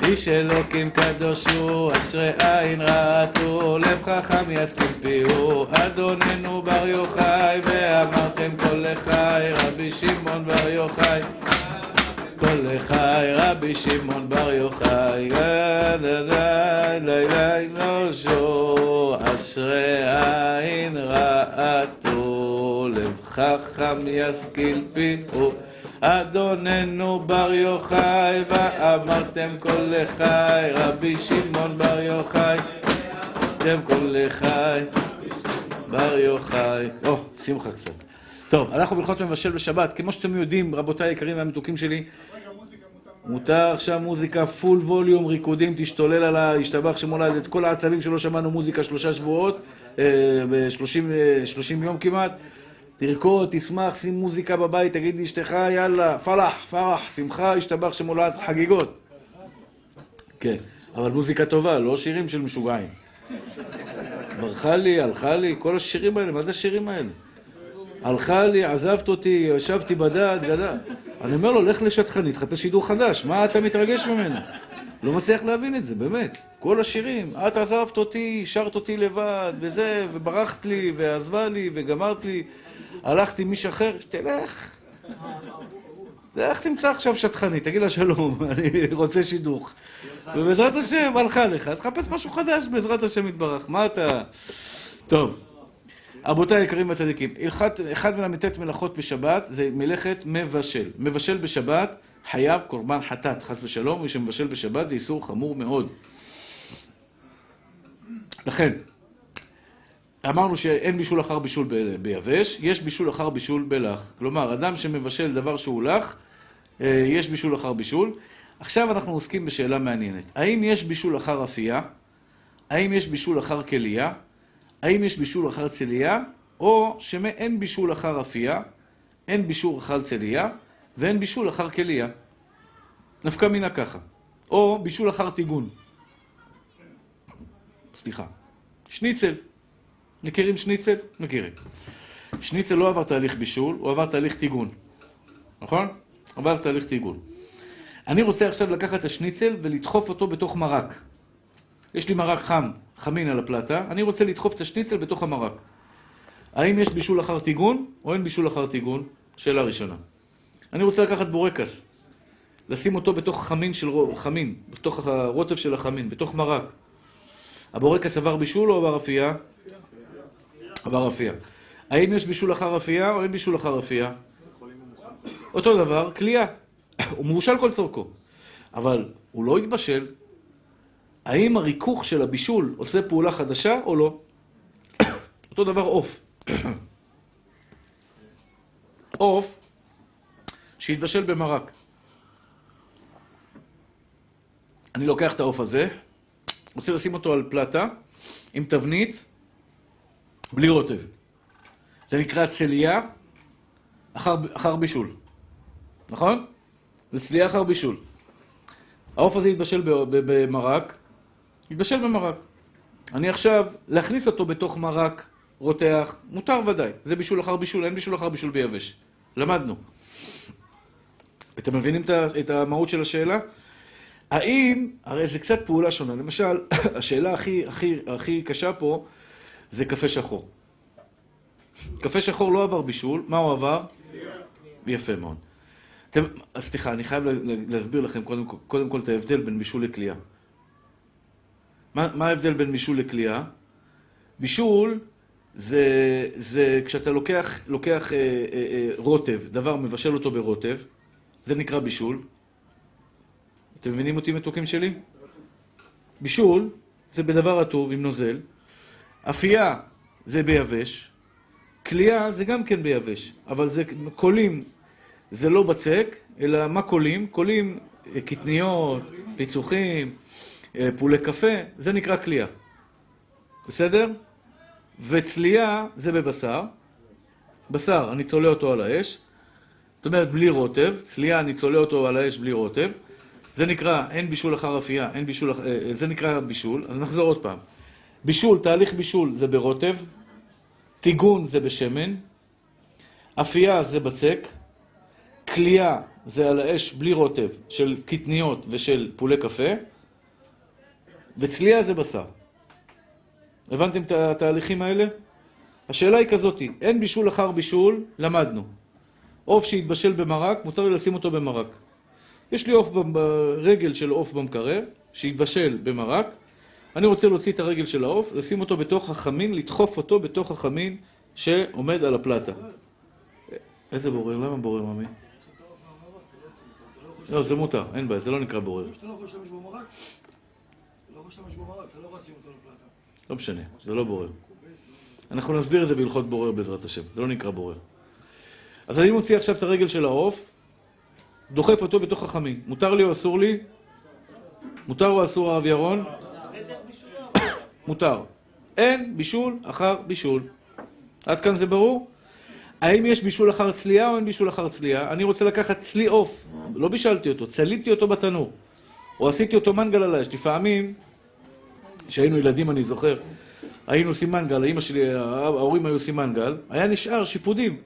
איש אלוקים קדוש הוא, אשרי עין רעתו, לב חכם ישכיל פיהו, אדוננו בר יוחאי, ואמרתם כל לחי רבי שמעון בר יוחאי לחי רבי שמעון בר יוחאי, גדדי לילי נושו, אשרי עין רעתו, לב חכם ישכיל פיהו, אדוננו בר יוחאי, ואמרתם כל לחי רבי שמעון בר יוחאי, אתם כל לחי בר יוחאי. או, שמחה קצת. טוב, אנחנו בהלכות מבשל בשבת. כמו שאתם יודעים, רבותיי היקרים והמתוקים שלי, מותר. עכשיו מוזיקה פול ווליום, ריקודים, תשתולל על ה... ישתבח שמולד את כל העצבים שלא שמענו מוזיקה שלושה שבועות, ב-30 יום כמעט. תרקוד, תשמח, שים מוזיקה בבית, תגיד לאשתך, יאללה, פלח, פרח, שמחה, ישתבח שמולד, חגיגות. כן, אבל מוזיקה טובה, לא שירים של משוגעים. ברחה לי, הלכה לי, כל השירים האלה, מה זה השירים האלה? הלכה לי, עזבת אותי, ישבתי בדד, גדל. אני אומר לו, לך לשטחנית, תחפש שידור חדש, מה אתה מתרגש ממנו? לא מצליח להבין את זה, באמת. כל השירים, את עזבת אותי, השארת אותי לבד, וזה, וברחת לי, ועזבה לי, וגמרת לי, הלכת עם מישהו אחר, תלך. לך תמצא עכשיו שטחנית, תגיד לה שלום, <laughs> אני רוצה שידוך. ובעזרת השם, הלכה לך, תחפש משהו חדש בעזרת השם יתברך. מה אתה... טוב. רבותיי היקרים והצדיקים, הלכת, אחד מל"ט מלאכות בשבת זה מלאכת מבשל. מבשל בשבת חייב קורבן חטאת, חס ושלום, מי שמבשל בשבת זה איסור חמור מאוד. לכן, אמרנו שאין בישול אחר בישול ב- ביבש, יש בישול אחר בישול בלח. כלומר, אדם שמבשל דבר שהוא לח, אה, יש בישול אחר בישול. עכשיו אנחנו עוסקים בשאלה מעניינת. האם יש בישול אחר אפייה? האם יש בישול אחר כליה? האם יש בישול אחר צלייה? או שאין בישול אחר אפייה, אין בישול אחר צלייה, ואין בישול אחר כליה. נפקא מינה ככה. או בישול אחר טיגון. סליחה. שניצל. מכירים שניצל? מכירים. שניצל לא עבר תהליך בישול, הוא עבר תהליך טיגון. נכון? עבר תהליך טיגון. אני רוצה עכשיו לקחת את השניצל ולדחוף אותו בתוך מרק. יש לי מרק חם, חמין על הפלטה, אני רוצה לדחוף את השניצל בתוך המרק. האם יש בישול אחר טיגון, או אין בישול אחר טיגון? שאלה ראשונה. אני רוצה לקחת בורקס, לשים אותו בתוך חמין של חמין, בתוך הרוטב של החמין, בתוך מרק. הבורקס עבר בישול או עבר אפייה? עבר אפייה. האם יש בישול אחר אפייה או אין בישול אחר אפייה? אותו דבר, כליאה. <coughs> הוא מבושל כל צורכו. אבל הוא לא התבשל. האם הריכוך של הבישול עושה פעולה חדשה או לא? אותו דבר עוף. עוף שהתבשל במרק. אני לוקח את העוף הזה, רוצה לשים אותו על פלטה עם תבנית בלי רוטב. זה נקרא צלייה אחר, אחר בישול. נכון? זה צלייה אחר בישול. העוף הזה ב- במרק, יתבשל במרק. אני עכשיו, להכניס אותו בתוך מרק רותח, מותר ודאי. זה בישול אחר בישול, אין בישול אחר בישול ביבש. למדנו. אתם מבינים את המהות של השאלה? האם, הרי זה קצת פעולה שונה. למשל, <coughs> השאלה הכי, הכי, הכי קשה פה זה קפה שחור. קפה שחור לא עבר בישול, מה הוא עבר? יפה מאוד. אתם, סליחה, אני חייב לה- להסביר לכם קודם, קודם כל את ההבדל בין בישול לקלייה. מה, ההבדל בין בישול לקלייה? בישול זה, זה כשאתה לוקח, לוקח אה, אה, אה, רוטב, דבר, מבשל אותו ברוטב, זה נקרא בישול. אתם מבינים אותי מתוקים שלי? בישול זה בדבר רטוב עם נוזל, אפייה זה ביבש, קלייה זה גם כן ביבש, אבל זה קולים, זה לא בצק, אלא מה קולים? קולים, אה, קטניות, פיצוחים, פולי קפה, זה נקרא קלייה. בסדר? וצלייה זה בבשר. בשר, אני צולע אותו על האש. זאת אומרת, בלי רוטב. צלייה, אני צולע אותו על האש בלי רוטב. זה נקרא, אין בישול אחר אפייה, אין בישול, אח- אה, אה, זה נקרא בישול. אז נחזור עוד פעם. בישול, תהליך בישול זה ברוטב. טיגון זה בשמן. אפייה זה בצק. קלייה זה על האש בלי רוטב של קטניות ושל פולי קפה. וצלייה זה בשר. הבנתם את התהליכים האלה? השאלה היא כזאת, אין בישול אחר בישול, למדנו. עוף שהתבשל במרק, מותר לי לשים אותו במרק. יש לי עוף ברגל של עוף במקרר, שהתבשל במרק, אני רוצה להוציא את הרגל של העוף, לשים אותו בתוך החמין, לדחוף אותו בתוך החמין שעומד על הפלטה. איזה בורר? למה בורר, ממי? לא, זה מותר, אין בעיה, זה לא נקרא בורר. לא לא משנה, זה לא בורר. אנחנו נסביר את זה בהלכות בורר בעזרת השם, זה לא נקרא בורר. אז אני מוציא עכשיו את הרגל של העוף, דוחף אותו בתוך החמין. מותר לי או אסור לי? מותר או אסור הרב ירון? מותר. אין בישול אחר בישול. עד כאן זה ברור? האם יש בישול אחר צלייה או אין בישול אחר צלייה? אני רוצה לקחת צלי עוף, לא בישלתי אותו, צליתי אותו בתנור. או עשיתי אותו מנגל על האש. לפעמים כשהיינו ילדים, אני זוכר, היינו עושים מנגל, האמא שלי, ההורים היו עושים מנגל, היה נשאר שיפודים.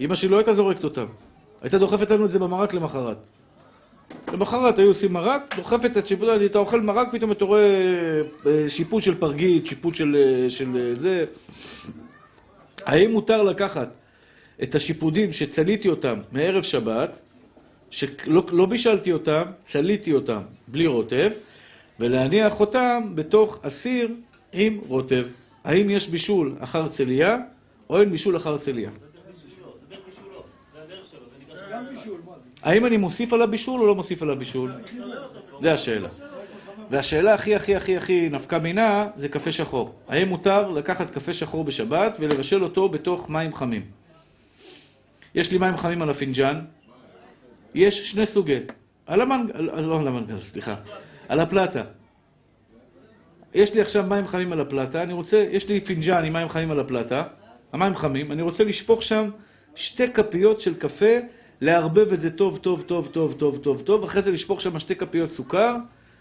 אמא שלי לא הייתה זורקת אותם. הייתה דוחפת לנו את זה במרק למחרת. למחרת היו עושים מרק, דוחפת את שיפוד, אתה אוכל מרק, פתאום אתה רואה אה, שיפוד של פרגית, שיפוד של, אה, של אה, זה. האם מותר לקחת את השיפודים שצליתי אותם מערב שבת, שלא לא בישלתי אותם, צליתי אותם בלי רוטב, ולהניח אותם בתוך הסיר עם רוטב. האם יש בישול אחר צלייה, או אין בישול אחר צלייה? זה? האם אני מוסיף על הבישול או לא מוסיף על הבישול? זה השאלה. והשאלה הכי הכי הכי הכי נפקא מינה זה קפה שחור. האם מותר לקחת קפה שחור בשבת ולבשל אותו בתוך מים חמים? יש לי מים חמים על הפינג'אן, יש שני סוגי. על המנגל, לא על המנגל, סליחה. על הפלטה. יש לי עכשיו מים חמים על הפלטה, אני רוצה, יש לי פינג'אן עם מים חמים על הפלטה, המים חמים, אני רוצה לשפוך שם שתי כפיות של קפה, לערבב את זה טוב, טוב, טוב, טוב, טוב, טוב, טוב, אחרי זה לשפוך שם שתי כפיות סוכר,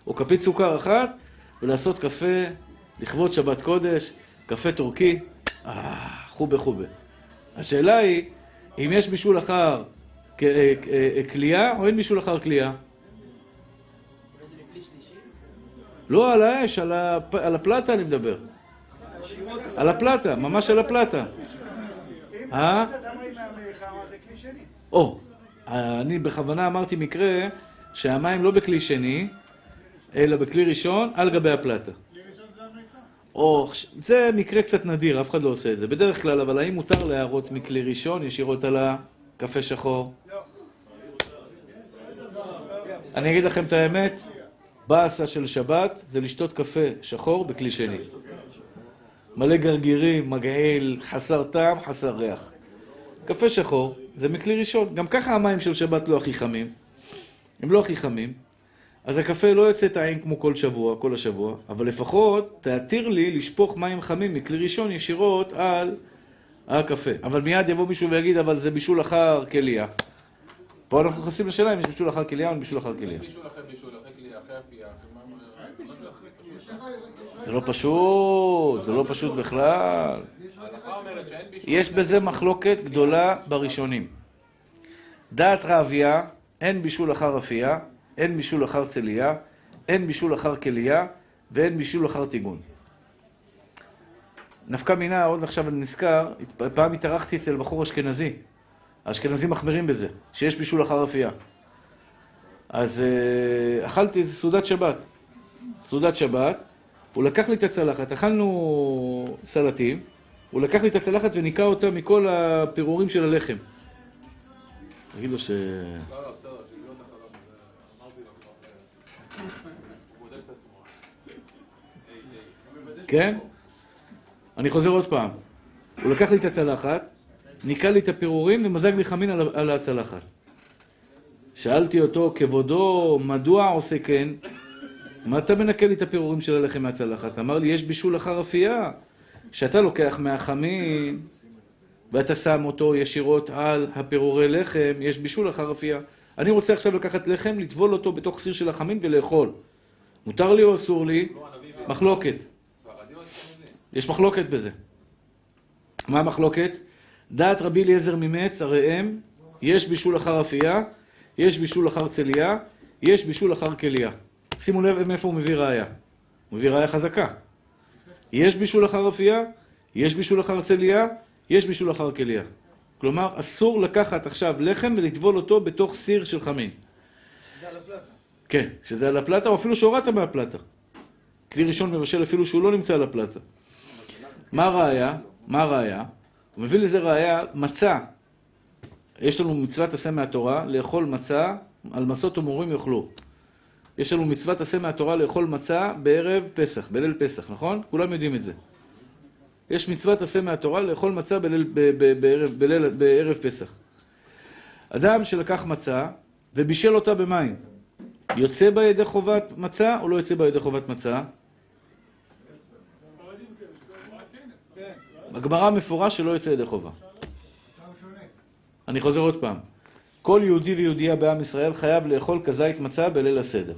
או כפית סוכר אחת, ולעשות קפה לכבוד שבת קודש, קפה טורקי, אה, חובה חובה. השאלה היא, אם יש בישול אחר כ- אה, אה, כלייה, או אין בישול אחר כלייה? לא, על האש, על, הפ... על הפלטה אני מדבר. על הפלטה, ממש על הפלטה. אה? או, אני בכוונה אמרתי מקרה שהמים לא בכלי שני, אלא בכלי ראשון על גבי הפלטה. או, זה מקרה קצת נדיר, אף אחד לא עושה את זה. בדרך כלל, אבל האם מותר להראות מכלי ראשון ישירות על הקפה שחור? אני אגיד לכם את האמת, באסה של שבת זה לשתות קפה שחור בכלי שני. מלא גרגירים, מגעיל, חסר טעם, חסר ריח. קפה שחור זה מכלי ראשון. גם ככה המים של שבת לא הכי חמים. הם לא הכי חמים. אז הקפה לא יוצא טעים כמו כל שבוע, כל השבוע, אבל לפחות תתיר לי לשפוך מים חמים מכלי ראשון ישירות על הקפה. אבל מיד יבוא מישהו ויגיד, אבל זה בישול אחר כליה. פה אנחנו נכנסים לשאלה אם יש בישול אחר כליה או בישול אחר כליה. בישול אחרי בישול, אחרי כלי, אחרי אפייה, אחרי מה... זה לא פשוט, זה לא פשוט בכלל. יש בזה מחלוקת גדולה בראשונים. דעת רעביה, אין בישול אחר אפייה, אין בישול אחר צליה, אין בישול אחר כליה, ואין בישול אחר טיגון. נפקא מינה, עוד עכשיו אני נזכר, פעם התארחתי אצל בחור אשכנזי. האשכנזים מחמירים בזה, שיש בישול אחר אפייה. אז אה, אכלתי איזה סעודת שבת. סעודת שבת, הוא לקח לי את הצלחת, אכלנו סלטים, הוא לקח לי את הצלחת וניקה אותה מכל הפירורים של הלחם. תגיד לו ש... לא, לא, כן? אני חוזר עוד פעם. הוא לקח לי את הצלחת, ניקה לי את הפירורים ומזג לי חמין על הצלחת. שאלתי אותו, כבודו, מדוע עושה כן? מה אתה מנקה לי את הפירורים של הלחם מהצלחת? אמר לי, יש בישול אחר אפייה. שאתה לוקח מהחמין ואתה שם אותו ישירות על הפירורי לחם, יש בישול אחר אפייה. אני רוצה עכשיו לקחת לחם, לטבול אותו בתוך סיר של החמין ולאכול. מותר לי או אסור לי? מחלוקת. יש מחלוקת בזה. מה המחלוקת? דעת רבי אליעזר ממץ, הרי הם, יש בישול אחר אפייה, יש בישול אחר צליה, יש בישול אחר כליה. שימו לב מאיפה הוא מביא ראייה. הוא מביא ראייה חזקה. יש בישול אחר אפייה, יש בישול אחר צליה, יש בישול אחר כליה. כלומר, אסור לקחת עכשיו לחם ולטבול אותו בתוך סיר של חמין. זה על הפלטה. כן, שזה על הפלטה, או אפילו שהורדת מהפלטה. כלי ראשון מבשל אפילו שהוא לא נמצא על הפלטה. מה הראיה? מה הראיה? הוא מביא לזה ראיה, מצה. יש לנו מצוות עשה מהתורה, לאכול מצה, על מצות ומורים יאכלו. יש לנו מצוות עשה מהתורה לאכול מצה בערב פסח, בליל פסח, נכון? כולם יודעים את זה. יש מצוות עשה מהתורה לאכול מצה בליל, בערב, בליל, בערב פסח. אדם שלקח מצה ובישל אותה במים, יוצא בה ידי חובת מצה או לא יוצא בה ידי חובת מצה? בגמרא מפורש שלא יוצא ידי חובה. אני חוזר עוד פעם. כל יהודי ויהודייה בעם ישראל חייב לאכול כזית מצה בליל הסדר.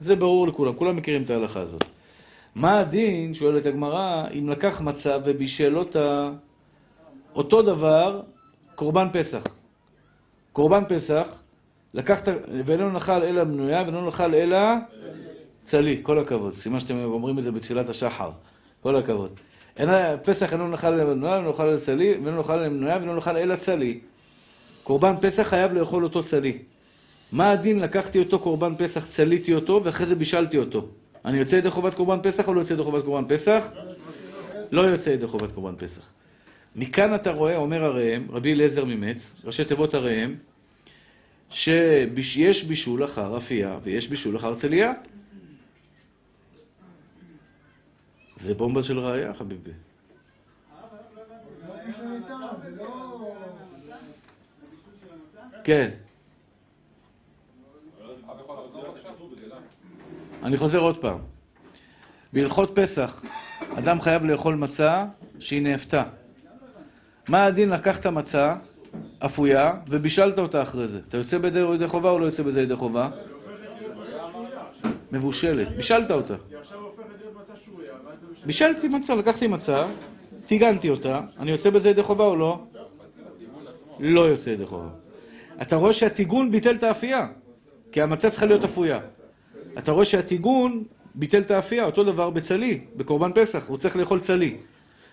זה ברור לכולם, כולם מכירים את ההלכה הזאת. מה הדין, שואלת הגמרא, אם לקח מצה ובישל אותה אותו דבר, קורבן פסח. קורבן פסח, לקחת, ואינו נחל אלא מנויה, ואינו נחל אלא צלי, כל הכבוד. סימן שאתם אומרים את זה בתפילת השחר. כל הכבוד. אין, פסח אינו נחל אלא מנויה, ואינו נחל אלא צלי, ואינו נחל אלא מנויה, ואינו נחל אלא צלי. קורבן פסח חייב לאכול אותו צלי. מה הדין? לקחתי אותו קורבן פסח, צליתי אותו, ואחרי זה בישלתי אותו. אני יוצא ידי חובת קורבן פסח או לא יוצא ידי חובת קורבן פסח? לא יוצא ידי חובת קורבן פסח. מכאן אתה רואה, אומר הראם, רבי אליעזר ממץ, ראשי תיבות הראם, שיש בישול אחר אפייה ויש בישול אחר צליה. זה בומבה של ראייה, חביבי. כן. אב יכול לחזור בבקשה? בגלל. אני חוזר עוד פעם. בהלכות פסח, אדם חייב לאכול מצה שהיא נאפתה. מה הדין לקחת מצה אפויה ובישלת אותה אחרי זה? אתה יוצא בזה ידי חובה או לא יוצא בזה ידי חובה? מבושלת. בישלת אותה. בישלתי מצה, לקחתי מצה, טיגנתי אותה, אני יוצא בזה ידי חובה או לא? לא יוצא ידי חובה. אתה רואה שהטיגון ביטל את האפייה, כי המצה צריכה להיות אפויה. אתה רואה שהטיגון ביטל את האפייה, אותו דבר בצלי, בקורבן פסח, הוא צריך לאכול צלי.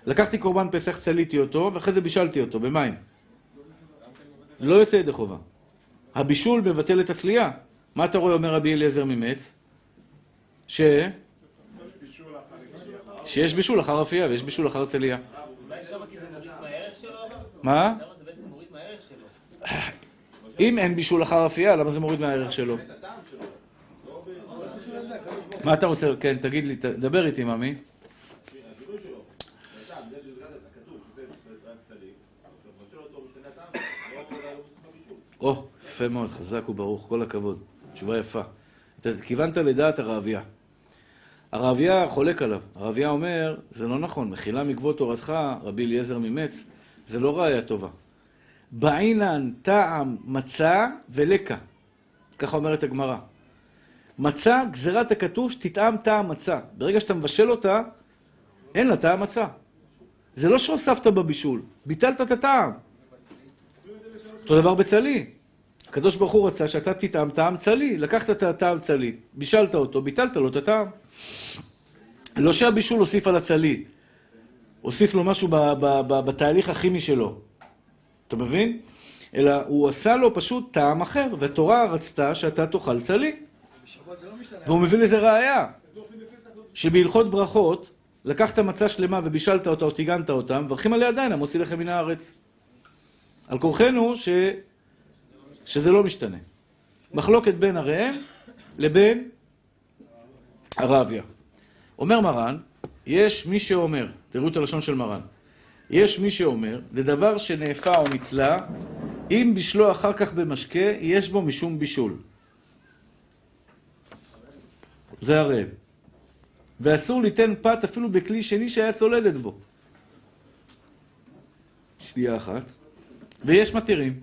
לקחתי קורבן פסח, צליתי אותו, ואחרי זה בישלתי אותו במים. לא יוצא ידי חובה. הבישול מבטל את הצלייה. מה אתה רואה, אומר רבי אליעזר ממץ? ש... שיש בישול אחר אפייה ויש בישול אחר אבל? מה? אם אין בישול אחר אפייה, למה זה מוריד מהערך שלו? מה אתה רוצה? כן, תגיד לי, דבר איתי, ממי. או, יפה מאוד, חזק וברוך, כל הכבוד. תשובה יפה. אתה כיוונת לדעת הרעביה. הרעביה חולק עליו. הרעביה אומר, זה לא נכון, מחילה מגבות תורתך, רבי אליעזר ממץ, זה לא ראייה טובה. בעינן טעם מצה ולקה. ככה אומרת הגמרא. מצה, גזירת הכתוב שתטעם טעם מצה. ברגע שאתה מבשל אותה, אין לה טעם מצה. זה לא שהוספת בבישול, ביטלת את הטעם. אותו דבר בצלי. הקדוש ברוך הוא רצה שאתה תטעם טעם צלי, לקחת את הטעם צלי, בישלת אותו, ביטלת לו את הטעם. לא שהבישול הוסיף על הצלי, הוסיף לו משהו ב- ב- ב- בתהליך הכימי שלו. אתה מבין? אלא הוא עשה לו פשוט טעם אחר, והתורה רצתה שאתה תאכל צלי. זה לא. והוא מביא לזה ראייה, שבהלכות ברכות, לקחת מצה שלמה ובישלת אותה או טיגנת אותה, מברכים עליה עדיין, המוציא לחם מן הארץ. על כורחנו ש... שזה לא משתנה. מחלוקת בין הראם לבין הרביה. אומר מרן, יש מי שאומר, תראו את הלשון של מרן, יש מי שאומר, לדבר שנאפה או נצלה, אם בישלו אחר כך במשקה, יש בו משום בישול. זה הרעב. ואסור ליתן פת אפילו בכלי שני שהיה צולדת בו. שנייה אחת. ויש מתירים.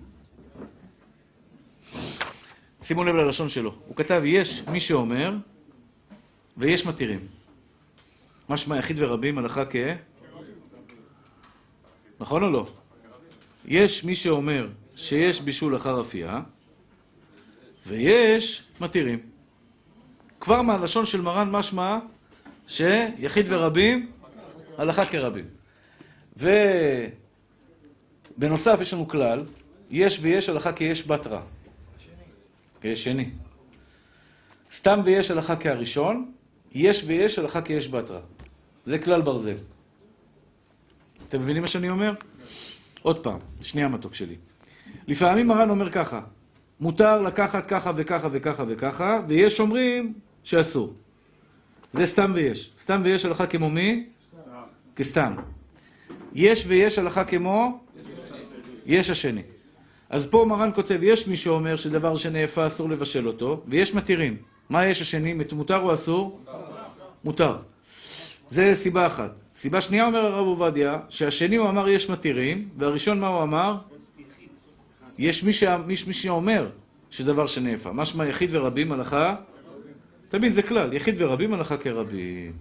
שימו לב ללשון שלו. הוא כתב, יש מי שאומר, ויש מתירים. משמע יחיד ורבים, הלכה כ... נכון או לא? יש מי שאומר שיש בישול אחר אפייה, ויש מתירים. כבר מהלשון של מרן משמע שיחיד ורבים, הלכה כרבים. ובנוסף יש לנו כלל, יש ויש הלכה כיש בת רע. כיש שני. סתם ויש הלכה כהראשון, יש ויש הלכה כיש בת רע. זה כלל ברזל. אתם מבינים מה שאני אומר? עוד פעם, שנייה מתוק שלי. לפעמים מרן אומר ככה, מותר לקחת ככה וככה וככה וככה, ויש אומרים שאסור. זה סתם ויש. סתם ויש הלכה כמו מי? כסתם. יש ויש הלכה כמו? יש השני. אז פה מרן כותב, יש מי שאומר שדבר שנאפה אסור לבשל אותו, ויש מתירים. מה יש השני? מותר או אסור? מותר. זה סיבה אחת. סיבה שנייה אומר הרב עובדיה, שהשני הוא אמר יש מתירים, והראשון מה הוא אמר? יש מי, שאומר שדבר שנאפה. משמע יחיד ורבים הלכה, תמיד זה כלל, יחיד ורבים הלכה כרבים.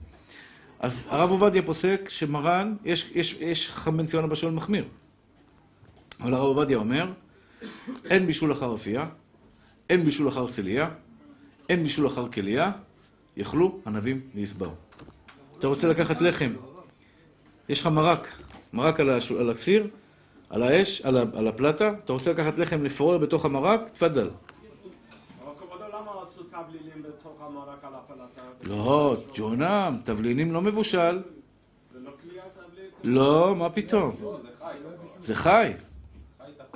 אז הרב עובדיה פוסק שמרן, יש, יש, יש חכם בן ציון הבשול מחמיר. אבל הרב עובדיה אומר, אין בישול אחר אפייה, אין בישול אחר סליה, אין בישול אחר כליה, יכלו ענבים ויסברו. אתה רוצה לקחת לחם, יש לך מרק, מרק על, הש... על הסיר, על האש, על, ה... על הפלטה, אתה רוצה לקחת לחם לפורר בתוך המרק, תפדל. אבל כבודו, למה עשו תבלינים בתוך המרק על הפלטה? לא, ג'ונם, תבלינים לא מבושל. לא? לא, מה פתאום? זה חי.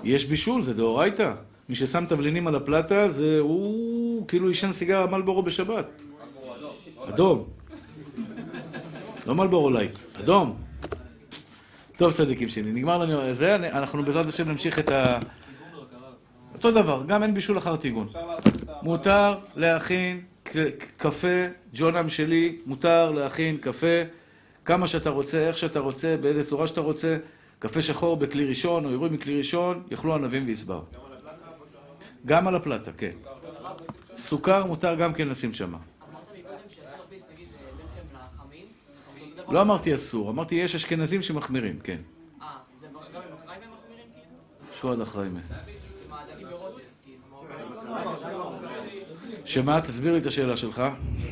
יש בישול, זה דאורייתא. מי ששם תבלינים על הפלטה, זה הוא כאילו עישן סיגר מלבורו בשבת. אדום. לא מלבורו לייט, אדום. טוב, צדיקים שלי, נגמר לנו זה, אנחנו בעזרת השם נמשיך את ה... אותו דבר, גם אין בישול אחר טיגון. מותר להכין קפה, ג'ונם שלי, מותר להכין קפה כמה שאתה רוצה, איך שאתה רוצה, באיזה צורה שאתה רוצה. קפה שחור בכלי ראשון או עירוי מכלי ראשון, יאכלו ענווים וישבעו. גם על הפלטה, כן. סוכר מותר גם כן לשים אותו דבר- לא אמרתי אסור, אמרתי יש אשכנזים שמחמירים, כן. אה, זה גם עם אחראים הם מחמירים כאילו? שועד אחראי מהם. שמה? תסביר לי את השאלה שלך.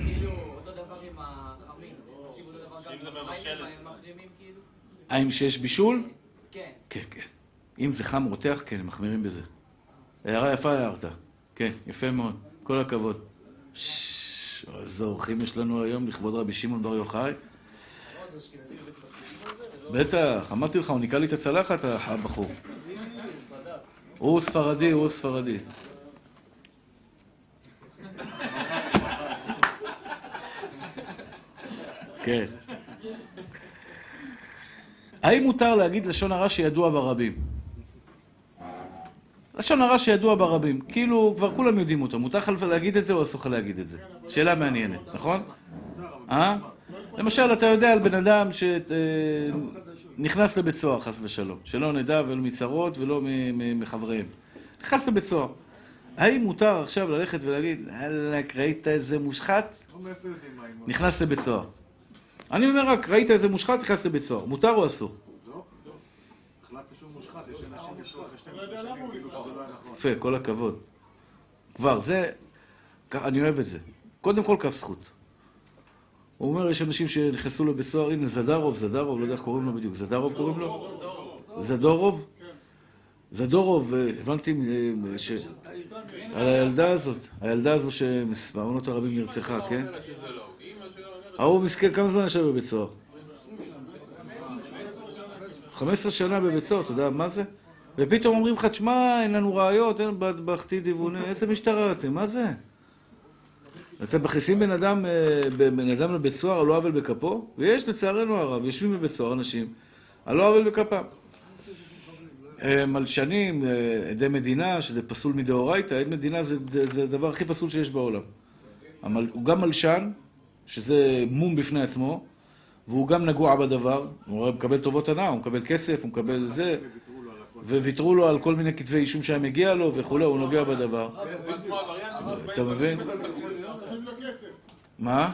כאילו, אותו דבר עם החמים. עושים אותו דבר גם עם אחראים הם מחרימים כאילו? האם שיש בישול? כן. כן, כן. אם זה חם רותח, כן, הם מחמירים בזה. הערה יפה הערת. כן, יפה מאוד. כל הכבוד. איזה אורחים יש לנו היום לכבוד רבי שמעון בר יוחאי. בטח, אמרתי לך, הוא ניקה לי את הצלחת, הבחור. הוא ספרדי, הוא ספרדי. <laughs> כן. האם מותר להגיד לשון הרע שידוע ברבים? לשון הרע שידוע ברבים, כאילו כבר כולם יודעים אותו, מותר לך להגיד את זה או אסור לך להגיד את זה? שאלה מעניינת, נכון? אה? למשל, אתה יודע על בן אדם שנכנס לבית סוהר, חס ושלום, שלא נדע ולא מצרות ולא מחבריהם. נכנס לבית סוהר. האם מותר עכשיו ללכת ולהגיד, וואלכ, ראית איזה מושחת? מה אם נכנס לבית סוהר. אני אומר רק, ראית איזה מושחת, נכנס לבית סוהר. מותר או אסור? שהוא מושחת, יש אנשים ניסו אחרי 12 שנים, כאילו שזה לא נכון. יפה, כל הכבוד. כבר, זה, אני אוהב את זה. קודם כל, כף זכות. הוא אומר, יש אנשים שנכנסו לבית סוהר, הנה, זדרוב, זדרוב, לא יודע איך קוראים לו בדיוק, זדרוב קוראים לו? זדורוב? זדורוב, אה, הבנתי אה, ש... על הילדה הזאת, הילדה הזו שבעונות הרבים נרצחה, כן? ההוא מסכן, כמה זמן ישב בבית סוהר? 15 שנה בבית סוהר, אתה יודע מה זה? ופתאום אומרים לך, תשמע, אין לנו ראיות, אין בכתי דיווני, איזה משטרה אתם, מה זה? אתם מכניסים בן אדם, אה, בן אדם לבית סוהר על לא עוול בכפו? ויש, לצערנו הרב, יושבים בבית סוהר אנשים על לא עוול בכפם. מלשנים, אה, עדי מדינה, שזה פסול מדאורייתא, עד מדינה זה, זה, זה הדבר הכי פסול שיש בעולם. הוא גם מלשן, שזה מום בפני עצמו, והוא גם נגוע בדבר, הוא מקבל טובות הנאה, הוא מקבל כסף, הוא מקבל זה, וויתרו לו על כל מיני כתבי אישום שהיה מגיע לו וכולי, הוא נוגע בדבר. אתה מבין? מה?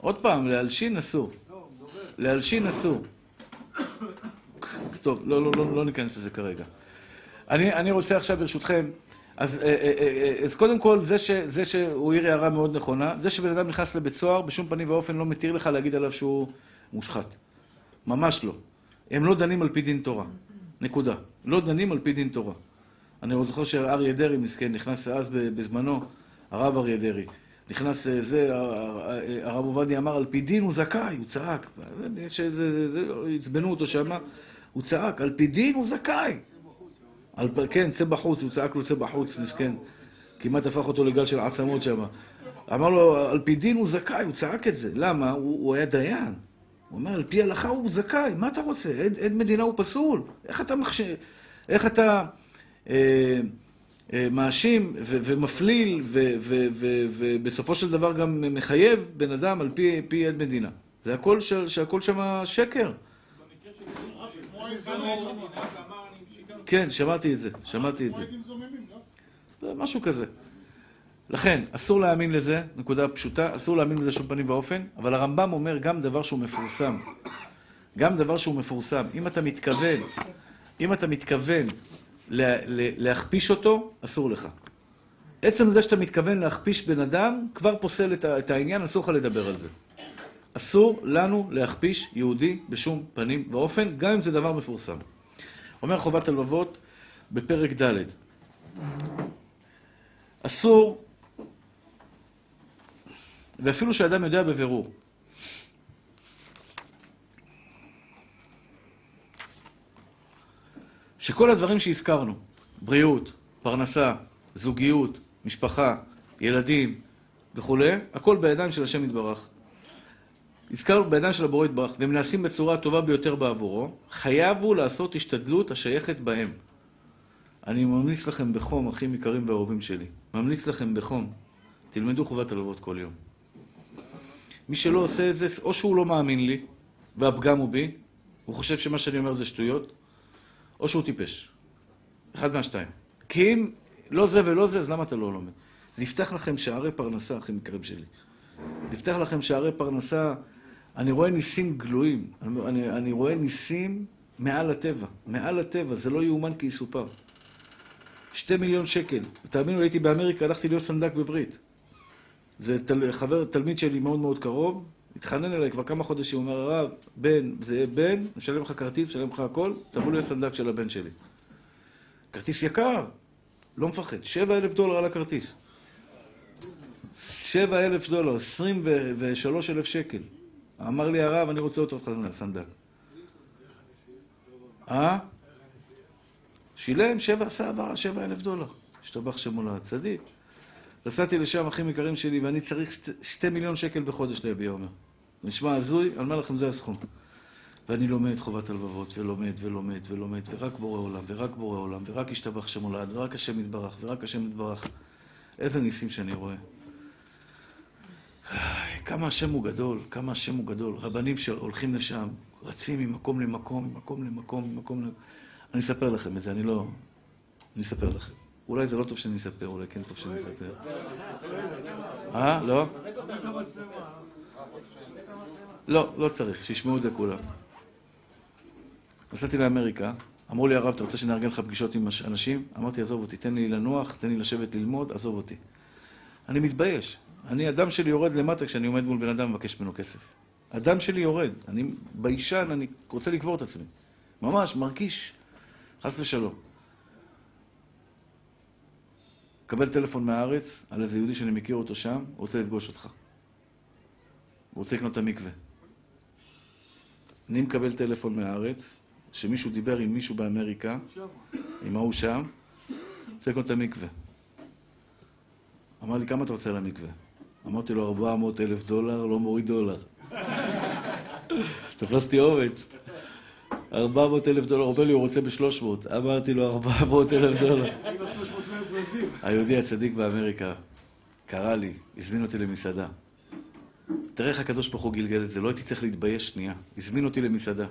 עוד פעם, להלשין אסור. להלשין אסור. טוב, לא, לא, לא, לא ניכנס לזה כרגע. אני רוצה עכשיו, ברשותכם, אז, אה, אה, אה, אז קודם כל, זה, ש, זה שהוא העיר הערה מאוד נכונה, זה שבן אדם נכנס לבית סוהר, בשום פנים ואופן לא מתיר לך להגיד עליו שהוא מושחת. ממש לא. הם לא דנים על פי דין תורה. נקודה. לא דנים על פי דין תורה. אני זוכר שאריה דרעי, מסכן, נכנס אז בזמנו, הרב אריה דרעי. נכנס זה, הרב עובדיה אמר, על פי דין הוא זכאי, הוא צעק. זה, עצבנו אותו שמה, הוא צעק, על פי דין הוא זכאי. על, פ- כן, צא בחוץ, הוא צעק לו צא בחוץ, מסכן. כמעט הפך אותו לגל של עצמות שם. אמר לו, על פי דין הוא זכאי, הוא צעק את זה. למה? הוא, הוא היה דיין. הוא אומר, על פי הלכה הוא זכאי, מה אתה רוצה? עד, עד מדינה הוא פסול. איך אתה מחשב... איך אתה אה, אה, מאשים ו- ומפליל ובסופו של דבר גם מחייב בן אדם על פי, פי עד מדינה? זה הכל, שהכל שם שקר. במקרה של כן, שמעתי את זה, שמעתי את זה. לא? לא, משהו כזה. לכן, אסור להאמין לזה, נקודה פשוטה, אסור להאמין לזה שום פנים ואופן, אבל הרמב"ם אומר גם דבר שהוא מפורסם. גם דבר שהוא מפורסם. אם אתה מתכוון, אם אתה מתכוון לה, לה, להכפיש אותו, אסור לך. עצם זה שאתה מתכוון להכפיש בן אדם, כבר פוסל את, את העניין, אסור לך לדבר על זה. אסור לנו להכפיש יהודי בשום פנים ואופן, גם אם זה דבר מפורסם. אומר חובת הלבבות בפרק ד' אסור, ואפילו שאדם יודע בבירור, שכל הדברים שהזכרנו, בריאות, פרנסה, זוגיות, משפחה, ילדים וכולי, הכל בידיים של השם יתברך. הזכרנו בידיים של הבורא יתברך, והם נעשים בצורה הטובה ביותר בעבורו, חייב הוא לעשות השתדלות השייכת בהם. אני ממליץ לכם בחום, אחים יקרים ואהובים שלי, ממליץ לכם בחום, תלמדו חובת הלוות כל יום. מי שלא עושה את זה, או שהוא לא מאמין לי, והפגם הוא בי, הוא חושב שמה שאני אומר זה שטויות, או שהוא טיפש. אחד מהשתיים. כי אם לא זה ולא זה, אז למה אתה לא לומד? זה יפתח לכם שערי פרנסה, אחים יקרים שלי. זה יפתח לכם שערי פרנסה. אני רואה ניסים גלויים. אני, אני, רואה ניסים מעל הטבע. מעל הטבע, זה לא יאומן כי יסופר. שתי מיליון שקל. תאמינו הייתי באמריקה, הלכתי להיות סנדק בברית. זה תל, חבר, תלמיד שלי מאוד מאוד קרוב, התחנן אליי כבר כמה חודשים, הוא אומר, הרב, בן, זה יהיה בן, משלם לך כרטיס, משלם לך הכל, תבוא להיות סנדק של הבן שלי. כרטיס יקר, לא מפחד, שבע אלף דולר על הכרטיס. שבע אלף דולר, עשרים ושלוש אלף שקל. אמר לי הרב, אני רוצה אותו סנדק. אה? שילם שבע, עשה העברה, שבע אלף דולר. השתבח שמו לעד. צדיק. נסעתי לשם, אחים יקרים שלי, ואני צריך שת, שתי מיליון שקל בחודש להביע אומר. נשמע הזוי, אני אומר לכם, זה הסכום. ואני לומד חובת הלבבות, ולומד, ולומד, ולומד, ורק בורא עולם, ורק בורא עולם, ורק השתבח שמו לעד, ורק השם יתברך, ורק השם יתברך. איזה ניסים שאני רואה. כמה השם הוא גדול, כמה השם הוא גדול. רבנים שהולכים לשם, רצים ממקום למקום, ממקום למקום, ממקום למקום. אני אספר לכם את זה, אני לא... אני אספר לכם. אולי זה לא טוב שאני אספר, אולי כן טוב שאני אספר. אה? לא? לא, לא צריך, שישמעו את זה כולם. נסעתי לאמריקה, אמרו לי הרב, אתה רוצה שנארגן לך פגישות עם אנשים? אמרתי, עזוב אותי, תן לי לנוח, תן לי לשבת ללמוד, עזוב אותי. אני מתבייש. אני, הדם שלי יורד למטה כשאני עומד מול בן אדם ומבקש ממנו כסף. הדם שלי יורד. אני ביישן, אני רוצה לקבור את עצמי. ממש, מרגיש, חס ושלום. מקבל טלפון מהארץ על איזה יהודי שאני מכיר אותו שם, רוצה לפגוש אותך. הוא רוצה לקנות את המקווה. אני מקבל טלפון מהארץ, שמישהו דיבר עם מישהו באמריקה, עם ההוא שם, רוצה לקנות את המקווה. אמר לי, כמה אתה רוצה על המקווה? אמרתי לו, 400 אלף דולר, לא מוריד דולר. תפסתי אומץ. 400 אלף דולר, אומר לי, הוא רוצה ב-300. אמרתי לו, 400 אלף דולר. היהודי הצדיק באמריקה קרא לי, הזמין אותי למסעדה. תראה איך הקדוש ברוך הוא גלגל את זה, לא הייתי צריך להתבייש שנייה. הזמין אותי למסעדה.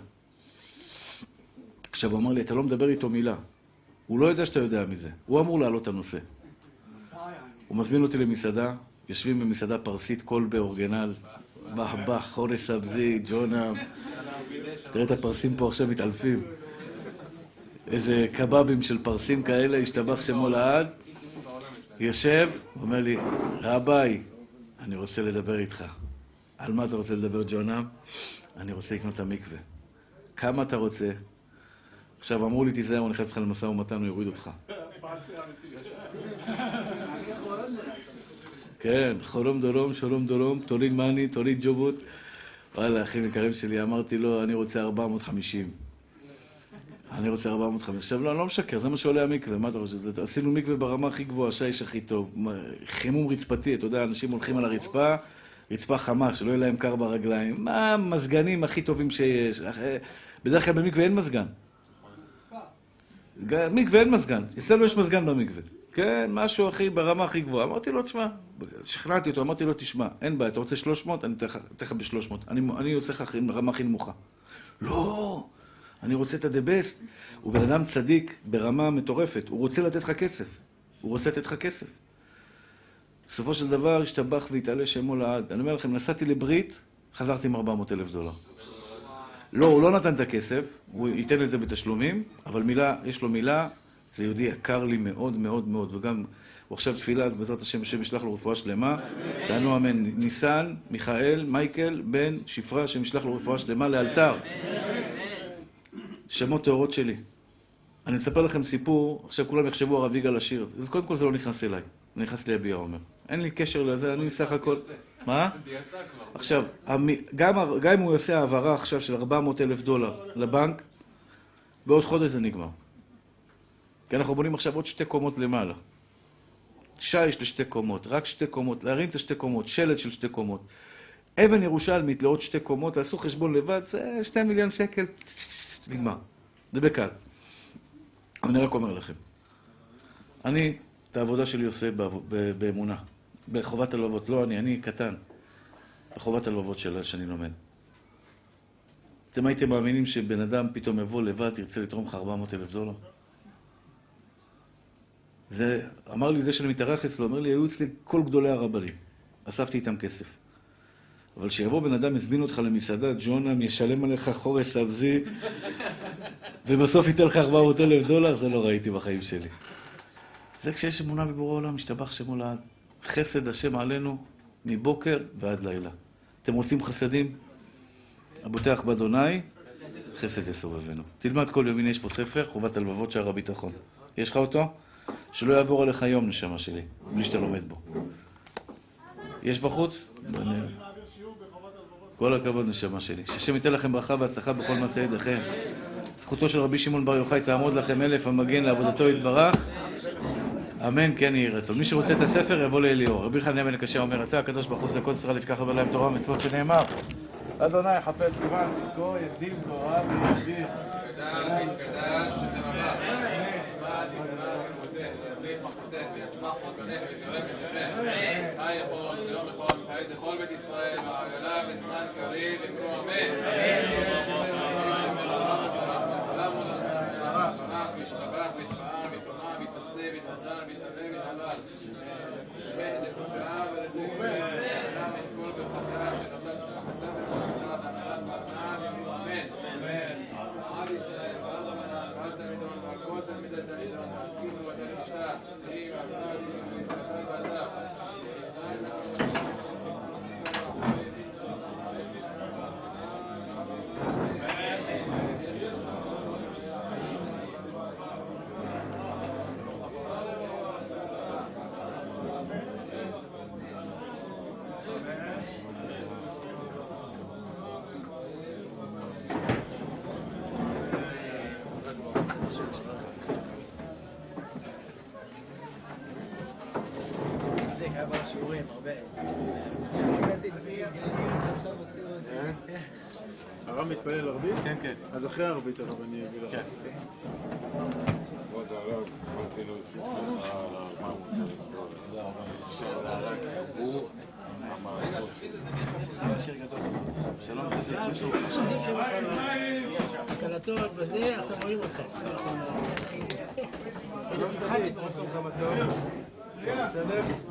עכשיו, הוא אמר לי, אתה לא מדבר איתו מילה. הוא לא יודע שאתה יודע מזה. הוא אמור להעלות את הנושא. הוא מזמין אותי למסעדה, יושבים במסעדה פרסית, קולבה, אורגנל, בחבח, חורש סבזי, ג'ונה. תראה את הפרסים פה עכשיו מתעלפים. איזה קבבים של פרסים כאלה, השתבח שמו לעד. יושב, אומר לי, רביי, אני רוצה לדבר איתך. על מה אתה רוצה לדבר, ג'ונה? אני רוצה לקנות את המקווה. כמה אתה רוצה? עכשיו, אמרו לי, תיזהר, הוא נכנס לך למשא ומתן, הוא יוריד אותך. <laughs> <laughs> כן, חלום דולום, שלום דולום, תוליד מאני, תוליד ג'ובות. וואלה, אחים יקרים שלי, אמרתי לו, אני רוצה 450. אני רוצה 450. עכשיו, לא, אני לא משקר, זה מה שעולה המקווה, מה אתה חושב? עשינו מקווה ברמה הכי גבוהה, שיש הכי טוב. חימום רצפתי, אתה יודע, אנשים הולכים על הרצפה, רצפה חמה, שלא יהיה להם קר ברגליים. מה המזגנים הכי טובים שיש? אח- בדרך כלל במקווה אין מזגן. ג- מקווה אין מזגן, אצלנו יש מזגן במקווה. כן, משהו הכי, ברמה הכי גבוהה. אמרתי לו, תשמע, שכנעתי אותו, אמרתי לו, תשמע, אין בעיה, אתה רוצה 300? אני אתן לך- אתן לך ב-300. אני, אני עושה לך הכי- רמה הכי נמוכה. לא, אני רוצה את ה-the. הוא בן אדם צדיק ברמה מטורפת, הוא רוצה לתת לך כסף. הוא רוצה לתת לך כסף. בסופו של דבר, השתבח והתעלה שמו לעד. אני אומר לכם, נסעתי לברית, חזרתי עם 400 אלף דולר. לא, הוא לא נתן את הכסף, הוא ייתן את זה בתשלומים, אבל מילה, יש לו מילה, זה יהודי יקר לי מאוד מאוד מאוד, וגם הוא עכשיו תפילה, אז בעזרת השם, השם ישלח לו רפואה שלמה. תענו אמן. ניסן, מיכאל, מייקל, בן, שפרה, השם ישלח לו רפואה שלמה לאלתר. שמות טהורות שלי. אני מספר לכם סיפור, עכשיו כולם יחשבו הרב יגאל עשיר. אז קודם כל זה לא נכנס אליי, זה נכנס ליביע עומר. אין לי קשר לזה, אני סך הכל... מה? זה יצא כבר. עכשיו, גם אם הוא יעשה העברה עכשיו של 400 אלף דולר לבנק, בעוד חודש זה נגמר. כי אנחנו בונים עכשיו עוד שתי קומות למעלה. שיש לשתי קומות, רק שתי קומות, להרים את השתי קומות, שלט של שתי קומות. אבן ירושלמית לעוד שתי קומות, תעשו חשבון לבד, זה שתי מיליון שקל, נגמר. זה בקל. אני רק אומר לכם, אני את העבודה שלי עושה באמונה, בחובת הלבבות, לא אני, אני קטן. בחובת הלבבות שלה שאני לומד. אתם הייתם מאמינים שבן אדם פתאום יבוא לבד, ירצה לתרום לך 400 אלף דולר? זה, אמר לי זה שאני מתארח אצלו, אומר לי, היו אצלי כל גדולי הרבנים. אספתי איתם כסף. אבל שיבוא בן אדם, יזמין אותך למסעדה, ג'ונם, ישלם עליך חורס סבזי, <laughs> ובסוף ייתן לך 400 אלף דולר, זה לא ראיתי בחיים שלי. זה כשיש אמונה בבורא עולם, משתבח שמו לעד. חסד השם עלינו מבוקר ועד לילה. אתם רוצים חסדים? הבוטח באדוני, חסד יסובבנו. תלמד כל יום, הנה יש פה ספר, חובת הלבבות שער הביטחון. יש לך אותו? שלא יעבור עליך יום, נשמה שלי, בלי שאתה לומד בו. יש בחוץ? כל הכבוד, נשמה שלי. שהשם ייתן לכם ברכה והצלחה בכל מעשה ידיכם. זכותו של רבי שמעון בר יוחאי תעמוד לכם אלף המגן לעבודתו יתברך. אמן, כן יהי רצון. מי שרוצה את הספר יבוא לאליאור. רבי חניה בן הקשה אומר, רצה הקדוש ברוך הוא זכות ישראל יפקח בלהם תורה ומצוות שנאמר. אדוני חפץ למען צדקו, יקדים תורה ויהודי. חי יכול, ויום יכול, וכעת לכל בית ישראל, בעגלה בזמן קריב, יקראו אמן. ברח, משתבח, מתפאר, מתרומם, מתנשא, מתנדן, מתעלה, מתעלל. שמח דקודשה ולדומה. אדם את כל ברכתה, ונתן צלחתה וברכה, והנהלת בהנאה, וקראו אמן. עם ישראל הרב מתפלל ערבית? כן, כן. אז אחרי הערבית הרב אני אגיד לך. כן. כבוד הרב, אמרתי להוסיף לך על מה הוא שהרק הוא המערכות. שלום, קלטות בזה, עכשיו רואים אותך. שלום, מה